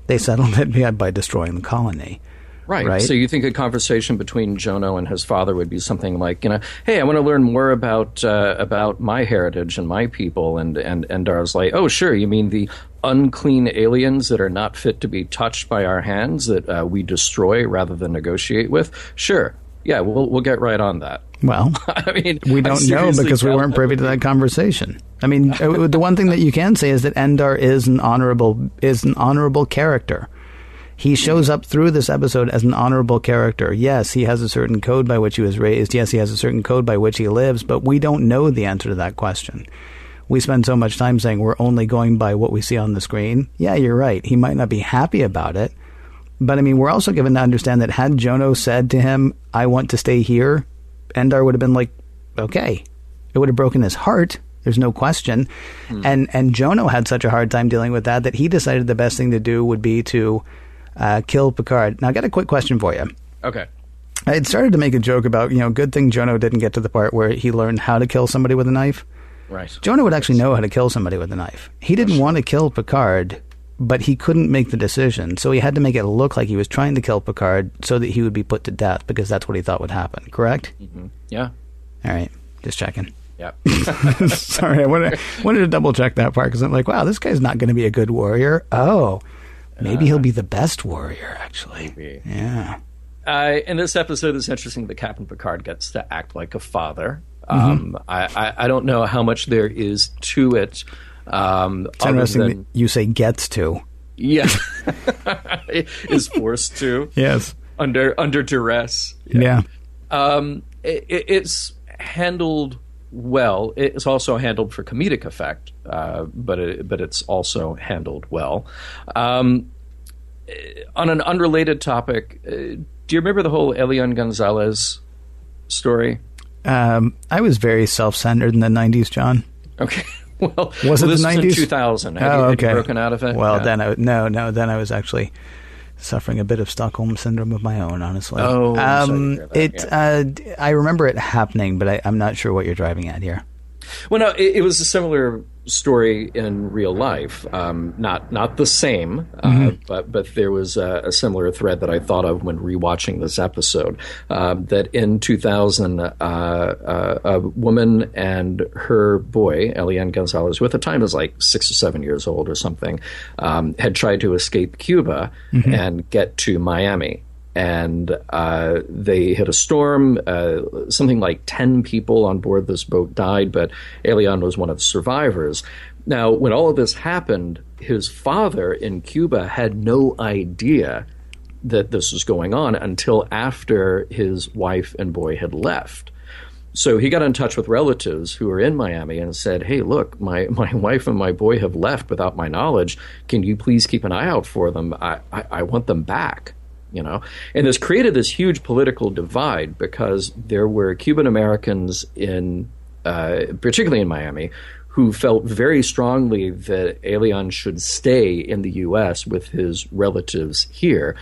they settled it by- by destroying the colony. Right. Right. So you think a conversation between Jono and his father would be something like, you know, hey, I want to learn more about uh, about my heritage and my people, and and Endar's like, oh, sure, you mean the unclean aliens that are not fit to be touched by our hands that uh, we destroy rather than negotiate with? Sure. Yeah, we'll we'll get right on that. Well, I mean, We don't know because we weren't privy to that conversation. I mean, uh, the one thing that you can say is that Endar is an honorable is an honorable character. He shows up through this episode as an honorable character. Yes, he has a certain code by which he was raised. Yes, he has a certain code by which he lives, but we don't know the answer to that question. We spend so much time saying we're only going by what we see on the screen. Yeah, you're right. He might not be happy about it, but I mean, we're also given to understand that had Jono said to him, "I want to stay here," Endar would have been like, "Okay." It would have broken his heart. There's no question. And and Jono had such a hard time dealing with that that he decided the best thing to do would be to uh, kill Picard. Now, I got a quick question for you. Okay. I had started to make a joke about, you know, good thing Jono didn't get to the part where he learned how to kill somebody with a knife. Right. Jono would actually know how to kill somebody with a knife. He didn't want to kill Picard, but he couldn't make the decision. So he had to make it look like he was trying to kill Picard so that he would be put to death because that's what he thought would happen. Correct? Yeah. All right. Just checking. Yeah. Sorry, I wanted, wanted to double check that part because I'm like, wow, this guy's not going to be a good warrior. Oh, maybe he'll be the best warrior, actually. Maybe. Yeah. Uh, in this episode, it's interesting that Captain Picard gets to act like a father. Um, I, I, I don't know how much there is to it. Um, It's interesting that you say gets to. yeah, is forced to Yes. under under duress. Yeah. Um, it, it- it's handled well. It's also handled for comedic effect, uh, but it, but it's also handled well. Um, on an unrelated topic, uh, do you remember the whole Elian Gonzalez story? Um, I was very self centered in the 90s, John. Okay. Well, Was well, it this the is in 90s? 2000. Had, you, oh, had okay. you broken out of it? Well, Yeah. then I no, no, then I was actually suffering a bit of Stockholm syndrome of my own. Honestly, Oh, I'm sorry to um, it. Uh, d- I remember it happening, but I, I'm not sure what you're driving at here. Well, no, it, it was a similar story in real life. Um, not not the same, uh, Mm-hmm. but but there was a, a similar thread that I thought of when rewatching this episode. Um, that in 2000, uh, uh, a woman and her boy, Elian Gonzalez, who at the time was like six or seven years old or something, um, had tried to escape Cuba Mm-hmm. and get to Miami and uh, they hit a storm. Uh, something like 10 people on board this boat died, but Elian was one of the survivors. Now, when all of this happened, his father in Cuba had no idea that this was going on until after his wife and boy had left. So he got in touch with relatives who were in Miami and said, "Hey, look, my, my wife and my boy have left without my knowledge. Can you please keep an eye out for them? I, I, I want them back." You know, and this created this huge political divide because there were Cuban Americans in, uh, particularly in Miami, who felt very strongly that Elian should stay in the U.S. with his relatives here.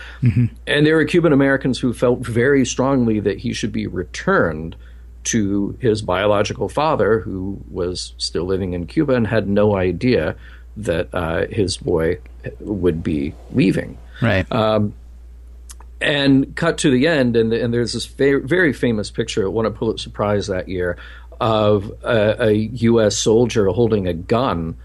And there were Cuban Americans who felt very strongly that he should be returned to his biological father, who was still living in Cuba and had no idea that uh, his boy would be leaving Right. And cut to the end, and, and there's this fa- very famous picture, won a Pulitzer Prize that year, of a, a U.S. soldier holding a gun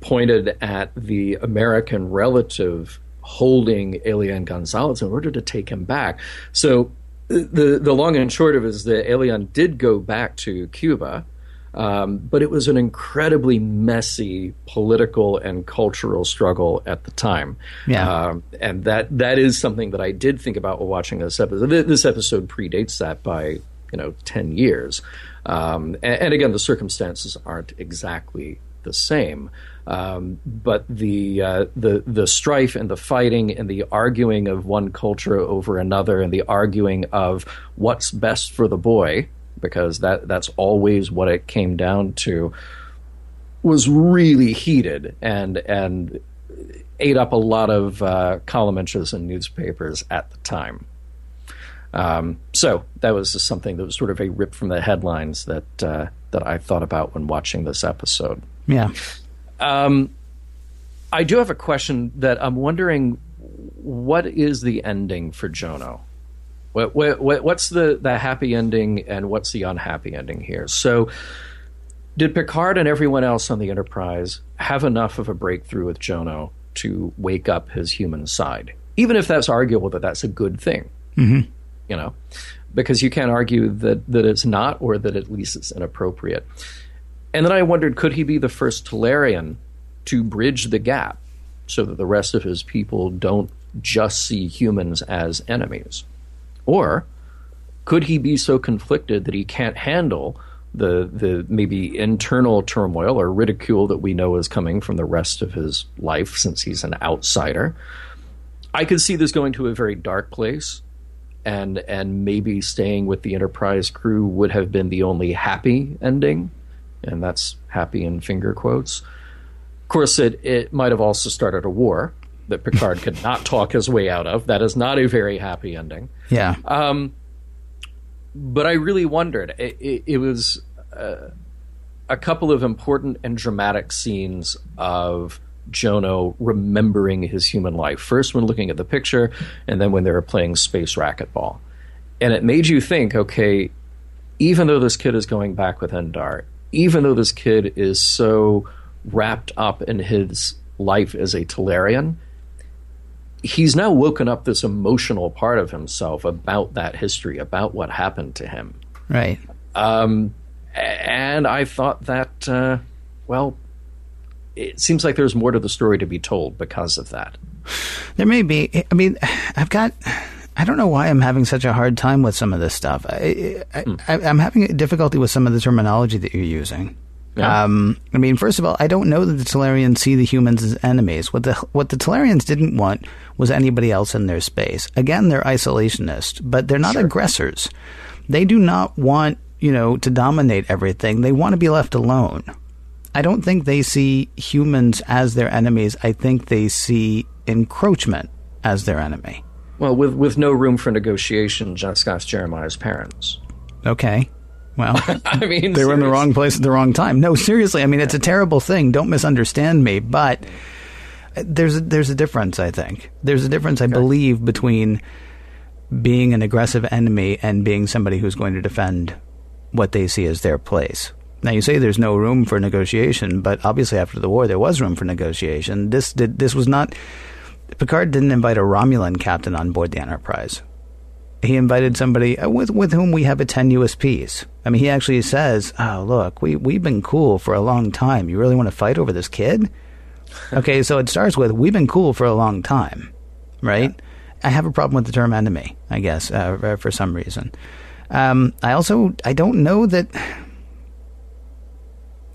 pointed at the American relative holding Elian Gonzalez in order to take him back. So the the long and short of it is that Elian did go back to Cuba. Um, but it was an incredibly messy political and cultural struggle at the time. Yeah. Um, and that that is something that I did think about while watching this episode. This episode predates that by you know, 10 years. Um, and, and, again, the circumstances aren't exactly the same. Um, but the, uh, the, the strife and the fighting and the arguing of one culture over another and the arguing of what's best for the boy, because that, that's always what it came down to, was really heated and, and ate up a lot of uh, column inches in newspapers at the time. Um, so that was just something that was sort of a rip from the headlines that uh, that I thought about when watching this episode. Yeah. Um, I do have a question that I'm wondering: what is the ending for Jono? What, what, what's the, the happy ending and what's the unhappy ending here? So, did Picard and everyone else on the Enterprise have enough of a breakthrough with Jono to wake up his human side? Even if that's arguable that that's a good thing. Mm-hmm you know, because you can't argue that, that it's not or that at least it's inappropriate. And then I wondered could he be the first Talarian to bridge the gap so that the rest of his people don't just see humans as enemies? Or could he be so conflicted that he can't handle the the maybe internal turmoil or ridicule that we know is coming from the rest of his life since he's an outsider? I could see this going to a very dark place and and maybe staying with the Enterprise crew would have been the only happy ending, and that's happy in finger quotes. Of course, it it might have also started a war that Picard could not talk his way out of. That is not a very happy ending. Yeah. Um, but I really wondered. It, it, it was uh, a couple of important and dramatic scenes of Jono remembering his human life. First, when looking at the picture, and then when they were playing space racquetball. And it made you think okay, even though this kid is going back with Endar, even though this kid is so wrapped up in his life as a Talarian, he's now woken up this emotional part of himself about that history, about what happened to him. Right. Um, and I thought that, uh, well, it seems like there's more to the story to be told because of that. There may be. I mean, I've got. I don't know why I'm having such a hard time with some of this stuff. I, am hmm. having difficulty with some of the terminology that you're using. Yeah. Um, I mean, first of all, I don't know that the Talarians see the humans as enemies. What the what the Talarians didn't want was anybody else in their space. Again, they're isolationist, but they're not sure. aggressors. They do not want you know to dominate everything. They want to be left alone. I don't think they see humans as their enemies. I think they see encroachment as their enemy. Well, with with no room for negotiation, ask Jeremiah's parents. Okay. Well, I mean, they were in the wrong place at the wrong time. No, seriously. I mean, it's a terrible thing. Don't misunderstand me, but uh, there's a, there's a difference. I think there's a difference. Okay. I believe between being an aggressive enemy and being somebody who's going to defend what they see as their place. Now you say there's no room for negotiation, but obviously after the war there was room for negotiation. This did, this was not Picard didn't invite a Romulan captain on board the Enterprise. He invited somebody uh, with with whom we have a tenuous peace. I mean, he actually says, "Oh, look, we we've been cool for a long time. You really want to fight over this kid?" okay, so it starts with, "We've been cool for a long time," right? Yeah. I have a problem with the term enemy, I guess, uh, for some reason. Um, I also I don't know that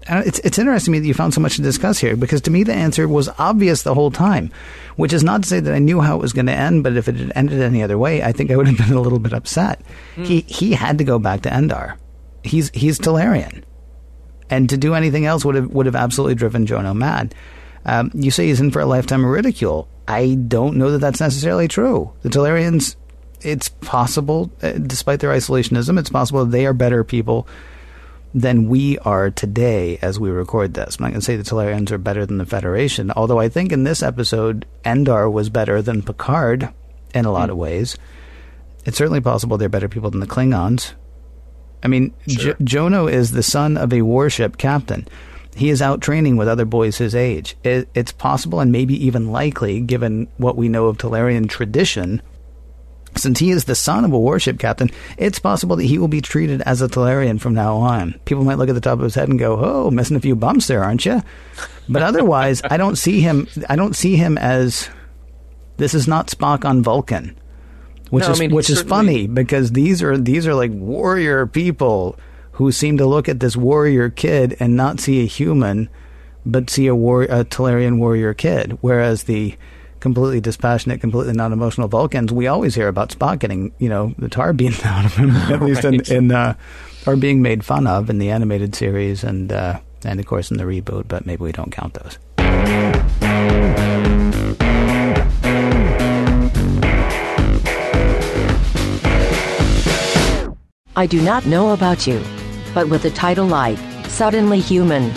it's it's interesting to me that you found so much to discuss here because to me the answer was obvious the whole time, which is not to say that I knew how it was going to end, but if it had ended any other way, I think I would have been a little bit upset. Mm. He he had to go back to Endar. He's he's Talarian, and to do anything else would have would have absolutely driven Jono mad. Um, you say he's in for a lifetime of ridicule. I don't know that that's necessarily true. The Talarians, it's possible, uh, despite their isolationism, it's possible they are better people than we are today as we record this. I'm not going to say the Talarians are better than the Federation, although I think in this episode, Endar was better than Picard in a lot mm. of ways. It's certainly possible they're better people than the Klingons. I mean, sure. J- Jono is the son of a warship captain. He is out training with other boys his age. It, it's possible and maybe even likely, given what we know of Talarian tradition, since he is the son of a warship captain, it's possible that he will be treated as a Talarian from now on. People might look at the top of his head and go, "Oh, missing a few bumps there, aren't you?" But otherwise, I don't see him. I don't see him as this is not Spock on Vulcan, which No, I is mean, which is funny because these are these are like warrior people who seem to look at this warrior kid and not see a human, but see a war a Talarian warrior kid. Whereas the completely dispassionate, completely non-emotional Vulcans, we always hear about Spock getting you know the tar beaten out of him, at least in, Right. in uh, or being made fun of in the animated series and uh, and of course in the reboot. But maybe we don't count those. I do not know about you, but with a title like Suddenly Human,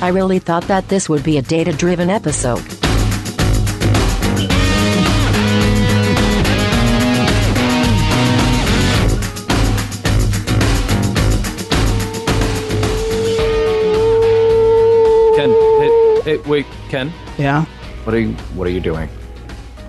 I really thought that this would be a data driven episode. Wait, Ken, Yeah. what are you what are you doing?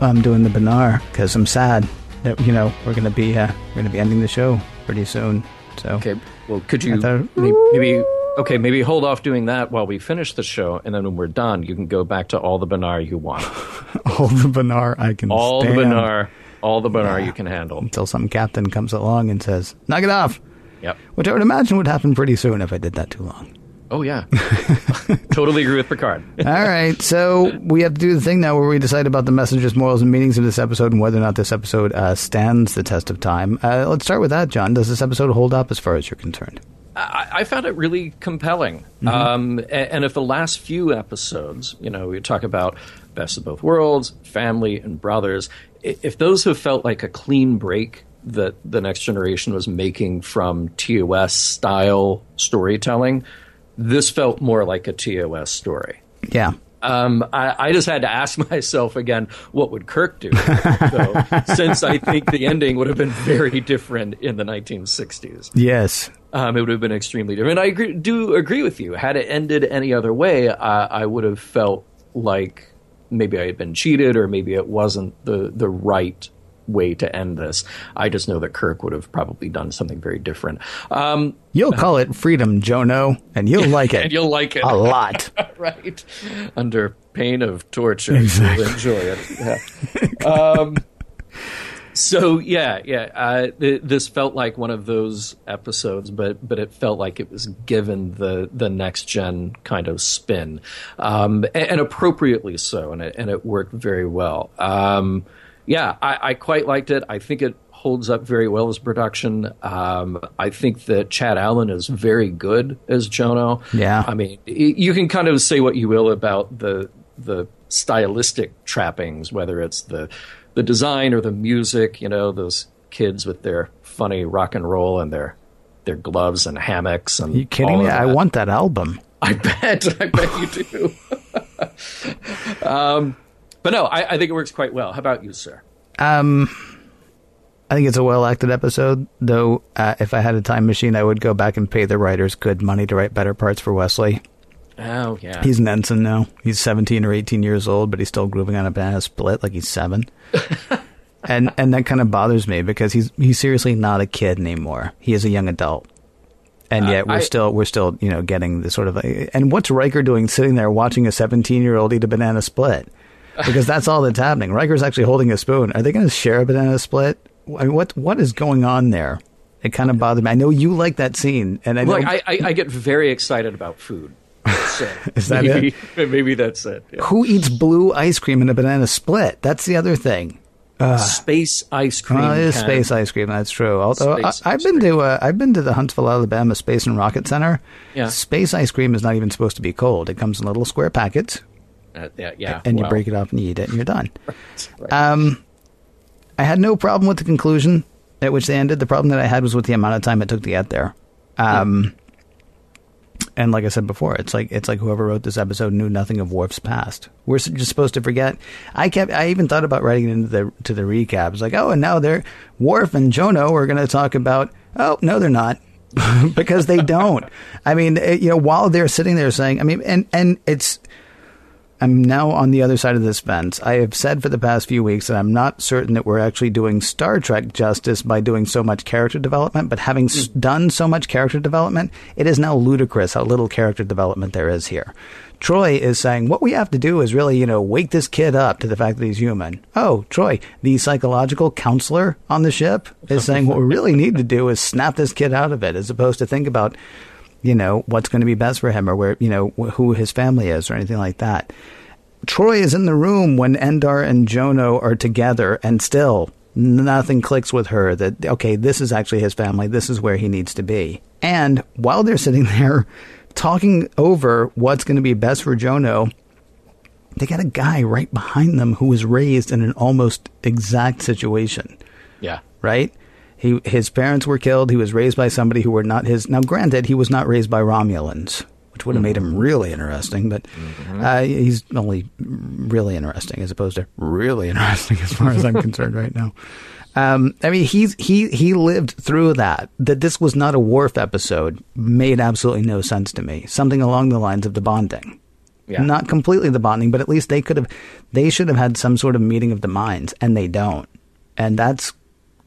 I'm doing the Benar because I'm sad that you know we're gonna be uh, we're gonna be ending the show pretty soon. So Okay, well, could you thought- maybe okay, maybe hold off doing that while we finish the show, and then when we're done, you can go back to all the Benar you want, all the Benar I can all stand the Benar, all the Benar you can handle. until some captain comes along and says knock it off, Yep. which I would imagine would happen pretty soon if I did that too long. Oh yeah, totally agree with Picard. All right, so we have to do the thing now where we decide about the messages, morals, and meanings of this episode and whether or not this episode uh, stands the test of time. Uh, let's start with that, John. Does this episode hold up as far as you're concerned? I, I found it really compelling. Mm-hmm. Um, a- and if the last few episodes, you know, we talk about best of both worlds, family, and brothers, if those have felt like a clean break that the next generation was making from TOS style storytelling, this felt more like a TOS story. Yeah. Um, I, I just had to ask myself again, what would Kirk do? though, since I think the ending would have been very different in the 1960s. Yes. Um, it would have been extremely different. And I agree, do agree with you. Had it ended any other way, uh, I would have felt like maybe I had been cheated, or maybe it wasn't the the right way to end this. I just know that Kirk would have probably done something very different. Um, You'll call it freedom, Jono, and you'll like it. and you'll like it a lot. right? Under pain of torture, you'll enjoy it. Yeah. um, so yeah, yeah. Uh, th- this felt like one of those episodes, but but it felt like it was given the the next gen kind of spin, um, and, and appropriately so, and it and it worked very well. Um, yeah, I, I quite liked it. I think it holds up very well as production. Um, I think that Chad Allen is very good as Jono. Yeah. I mean, you can kind of say what you will about the the stylistic trappings, whether it's the the design or the music. You know, those kids with their funny rock and roll and their their gloves and hammocks. And you kidding me? I want that album. I bet. I bet you do. um, but no, I, I think it works quite well. How about you, sir? Um, I think it's a well acted episode, though. Uh, if I had a time machine, I would go back and pay the writers good money to write better parts for Wesley. Oh yeah, He's an ensign now. He's 17 or 18 years old, but he's still grooving on a banana split like he's seven. and and that kind of bothers me because he's he's seriously not a kid anymore. He is a young adult. And Uh, yet we're I- still we're still you know getting the sort of and what's Riker doing sitting there watching a 17 year old eat a banana split because that's all that's happening. Riker's actually holding a spoon. Are they going to share a banana split? I mean, what what is going on there? It kind of bothered me. I know you like that scene, and I know Look, I, I, I get very excited about food. So Is that maybe, Maybe that's it. yeah. who eats blue ice cream in a banana split? That's the other thing. Uh, uh, space ice cream. Well, it is space ice cream. That's true. Although I, Space ice been to uh, I've been to the Huntsville, Alabama Space and Rocket Center. Yeah. Space ice cream is not even supposed to be cold. It comes in little square packets, Uh, yeah, yeah. and you break it off and you eat it, and you're done. right. Um, I had no problem with the conclusion at which they ended. The problem that I had was with the amount of time it took to get there. Um, and like I said before, it's like it's like whoever wrote this episode knew nothing of Worf's past. We're just supposed to forget. I kept. I even thought about writing it into the to the recap. It's like, oh, and now they're Worf and Jono are going to talk about. Oh no, they're not. because they don't. I mean, eh, you know, while they're sitting there saying, I mean, and and it's I'm now on the other side of this fence. I have said for the past few weeks that I'm not certain that we're actually doing Star Trek justice by doing so much character development, but having s- hmm. done so much character development, it is now ludicrous how little character development there is here. Troi is saying what we have to do is really, you know, wake this kid up to the fact that he's human. Oh, Troi, the psychological counselor on the ship, is saying what we really need to do is snap this kid out of it, as opposed to think about, you know, what's going to be best for him or where, you know, who his family is or anything like that. Troi is in the room when Endar and Jono are together, and still nothing clicks with her that, okay, this is actually his family. This is where he needs to be. And while they're sitting there talking over what's going to be best for Jono, they got a guy right behind them who was raised in an almost exact situation, Yeah. right? He, his parents were killed. He was raised by somebody who were not his. Now, granted, he was not raised by Romulans, which would have made him really interesting, but uh, he's only really interesting as opposed to really interesting as far as I'm concerned right now. Um, I mean, he's he he lived through that. That this was not a Worf episode made absolutely no sense to me. Something along the lines of the bonding, Yeah. not completely the bonding, but at least they could have, they should have had some sort of meeting of the minds, and they don't. And that's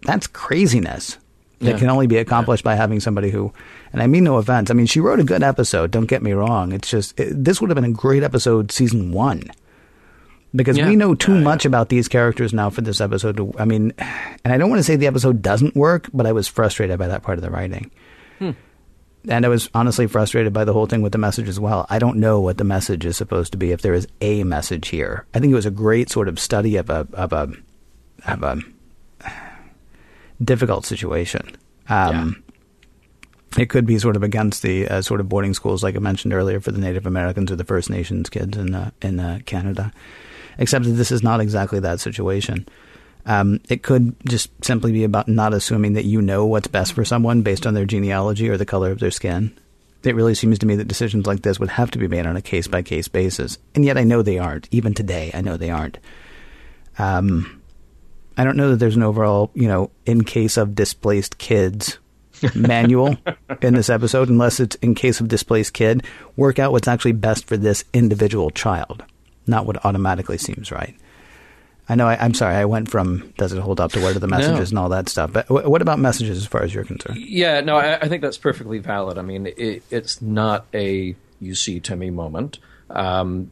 that's craziness that Yeah. can only be accomplished by having somebody who, and I mean no offense. I mean she wrote a good episode. Don't get me wrong. It's just it, this would have been a great episode, season one because Yeah. we know too Yeah, yeah. much about these characters now for this episode. To, I mean, and I don't want to say the episode doesn't work, but I was frustrated by that part of the writing. Hmm. And I was honestly frustrated by the whole thing with the message as well. I don't know what the message is supposed to be if there is a message here. I think it was a great sort of study of a of a of a difficult situation. Um, It could be sort of against the uh, sort of boarding schools, like I mentioned earlier, for the Native Americans or the First Nations kids in uh, in uh, Canada. Except that this is not exactly that situation. Um, it could just simply be about not assuming that you know what's best for someone based on their genealogy or the color of their skin. It really seems to me that decisions like this would have to be made on a case by case basis, and yet I know they aren't. Even today, I know they aren't. Um, I don't know that there's an overall, you know, in case of displaced kids manual in this episode, unless it's in case of displaced kid, work out what's actually best for this individual child, not what automatically seems right. I know. I, I'm sorry. I went from does it hold up to what are the messages and all that stuff. But w- what about messages as far as you're concerned? Yeah, no, I, I think that's perfectly valid. I mean, it, it's not a you see Timmy moment, um,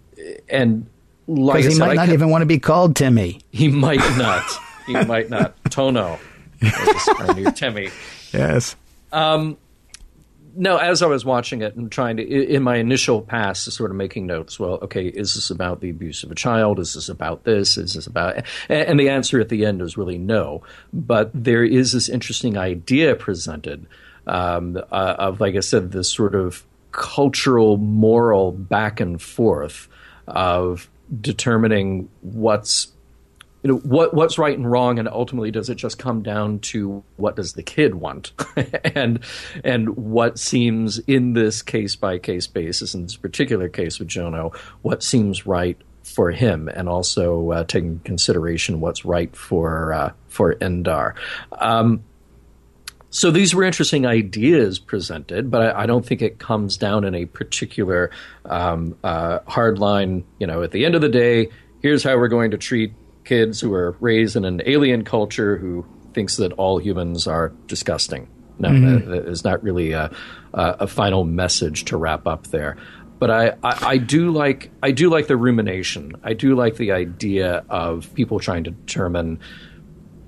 and like he said, might I not can- even want to be called Timmy. He might not. He might not. Jono, as our new Timmy. Yes. No, as I was watching it and trying to, in my initial pass, sort of making notes. Well, okay, is this about the abuse of a child? Is this about this? Is this about? And, and the answer at the end is really no. But there is this interesting idea presented um, uh, of, like I said, this sort of cultural, moral back and forth of determining what's you know what what's right and wrong and ultimately does it just come down to what does the kid want and and what seems in this case by case basis in this particular case with Jono what seems right for him and also uh, taking consideration what's right for uh, for Endar um, so these were interesting ideas presented, but I, I don't think it comes down in a particular um, uh, hard line. You know, at the end of the day, here's how we're going to treat kids who are raised in an alien culture who thinks that all humans are disgusting. No, mm-hmm. that- that is not really a, a, a final message to wrap up there. But I, I, I do like I do like the rumination. I do like the idea of people trying to determine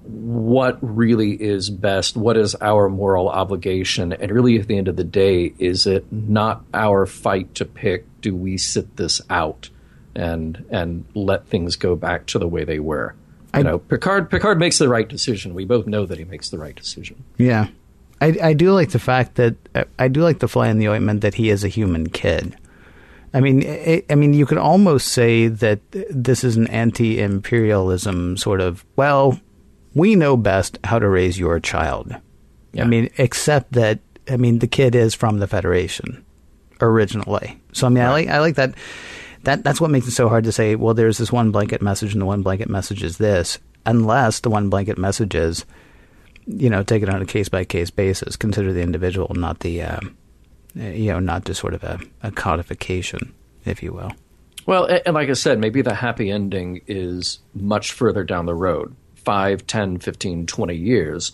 what really is best, what is our moral obligation, and really at the end of the day, is it not our fight to pick? Do we sit this out and and let things go back to the way they were? You know, Picard Picard makes the right decision. We both know that he makes the right decision. Yeah, I, I do like the fact that I do like the fly in the ointment that he is a human kid. I mean, I, I mean, you could almost say that this is an anti-imperialism sort of. Well, we know best how to raise your child. Yeah. I mean, except that I mean, the kid is from the Federation originally. So I mean, I like I like that. That that's what makes it so hard to say. Well, there's this one blanket message, and the one blanket message is this, unless the one blanket message is you know, take it on a case by case basis. Consider the individual, not the, uh, you know, not just sort of a, a codification, if you will. Well, and like I said, maybe the happy ending is much further down the road 5, 10, 15, 20 years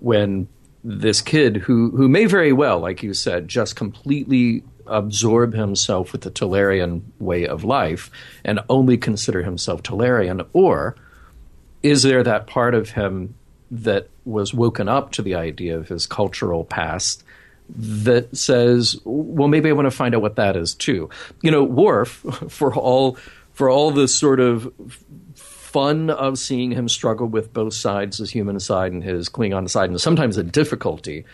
when this kid who, who may very well, like you said, just completely absorb himself with the Talarian way of life and only consider himself Talarian? Or is there that part of him that was woken up to the idea of his cultural past that says, well, maybe I want to find out what that is too. You know, Worf, for all for all the sort of fun of seeing him struggle with both sides, his human side and his Klingon side, and sometimes the difficulty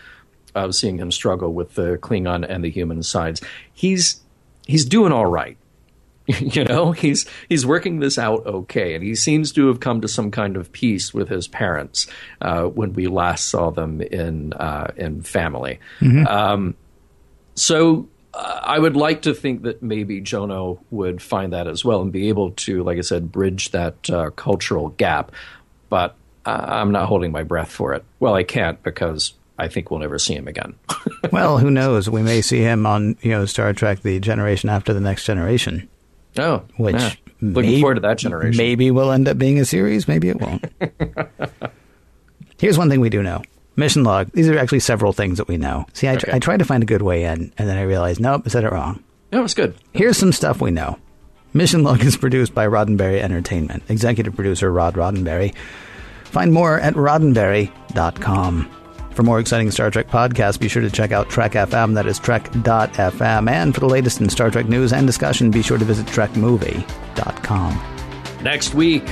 of seeing him struggle with the Klingon and the human sides. He's he's doing all right. you know, he's he's working this out okay, and he seems to have come to some kind of peace with his parents uh, when we last saw them in uh, in family. Mm-hmm. Um, so uh, I would like to think that maybe Jono would find that as well and be able to, like I said, bridge that uh, cultural gap. But I'm not holding my breath for it. Well, I can't because I think we'll never see him again. well, who knows? We may see him on you know Star Trek: The Generation After the Next Generation. Oh, which yeah. looking may, forward to that generation. Maybe will end up being a series. Maybe it won't. Here's one thing we do know. Mission log. These are actually several things that we know. See, I, okay. I tried to find a good way in, and then I realized, nope, I said it wrong. No, it's good. Here's some stuff we know. Mission Log is produced by Roddenberry Entertainment. Executive producer Rod Roddenberry. Find more at roddenberry.com. For more exciting Star Trek podcasts, be sure to check out Trek FM, that is Trek.fm. And for the latest in Star Trek news and discussion, be sure to visit TrekMovie.com. Next week,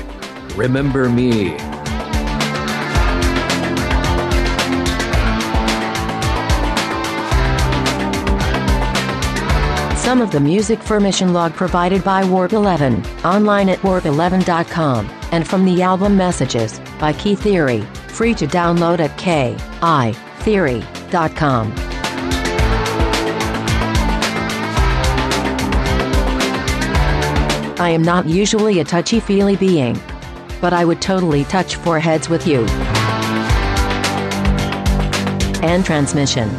remember me. Some of the music for Mission Log provided by Warp 11, online at warp11.com, and from the album Messages by Key Theory free to download at keytheory.com. I am not usually a touchy feely being, but I would totally touch foreheads with you. And transmission.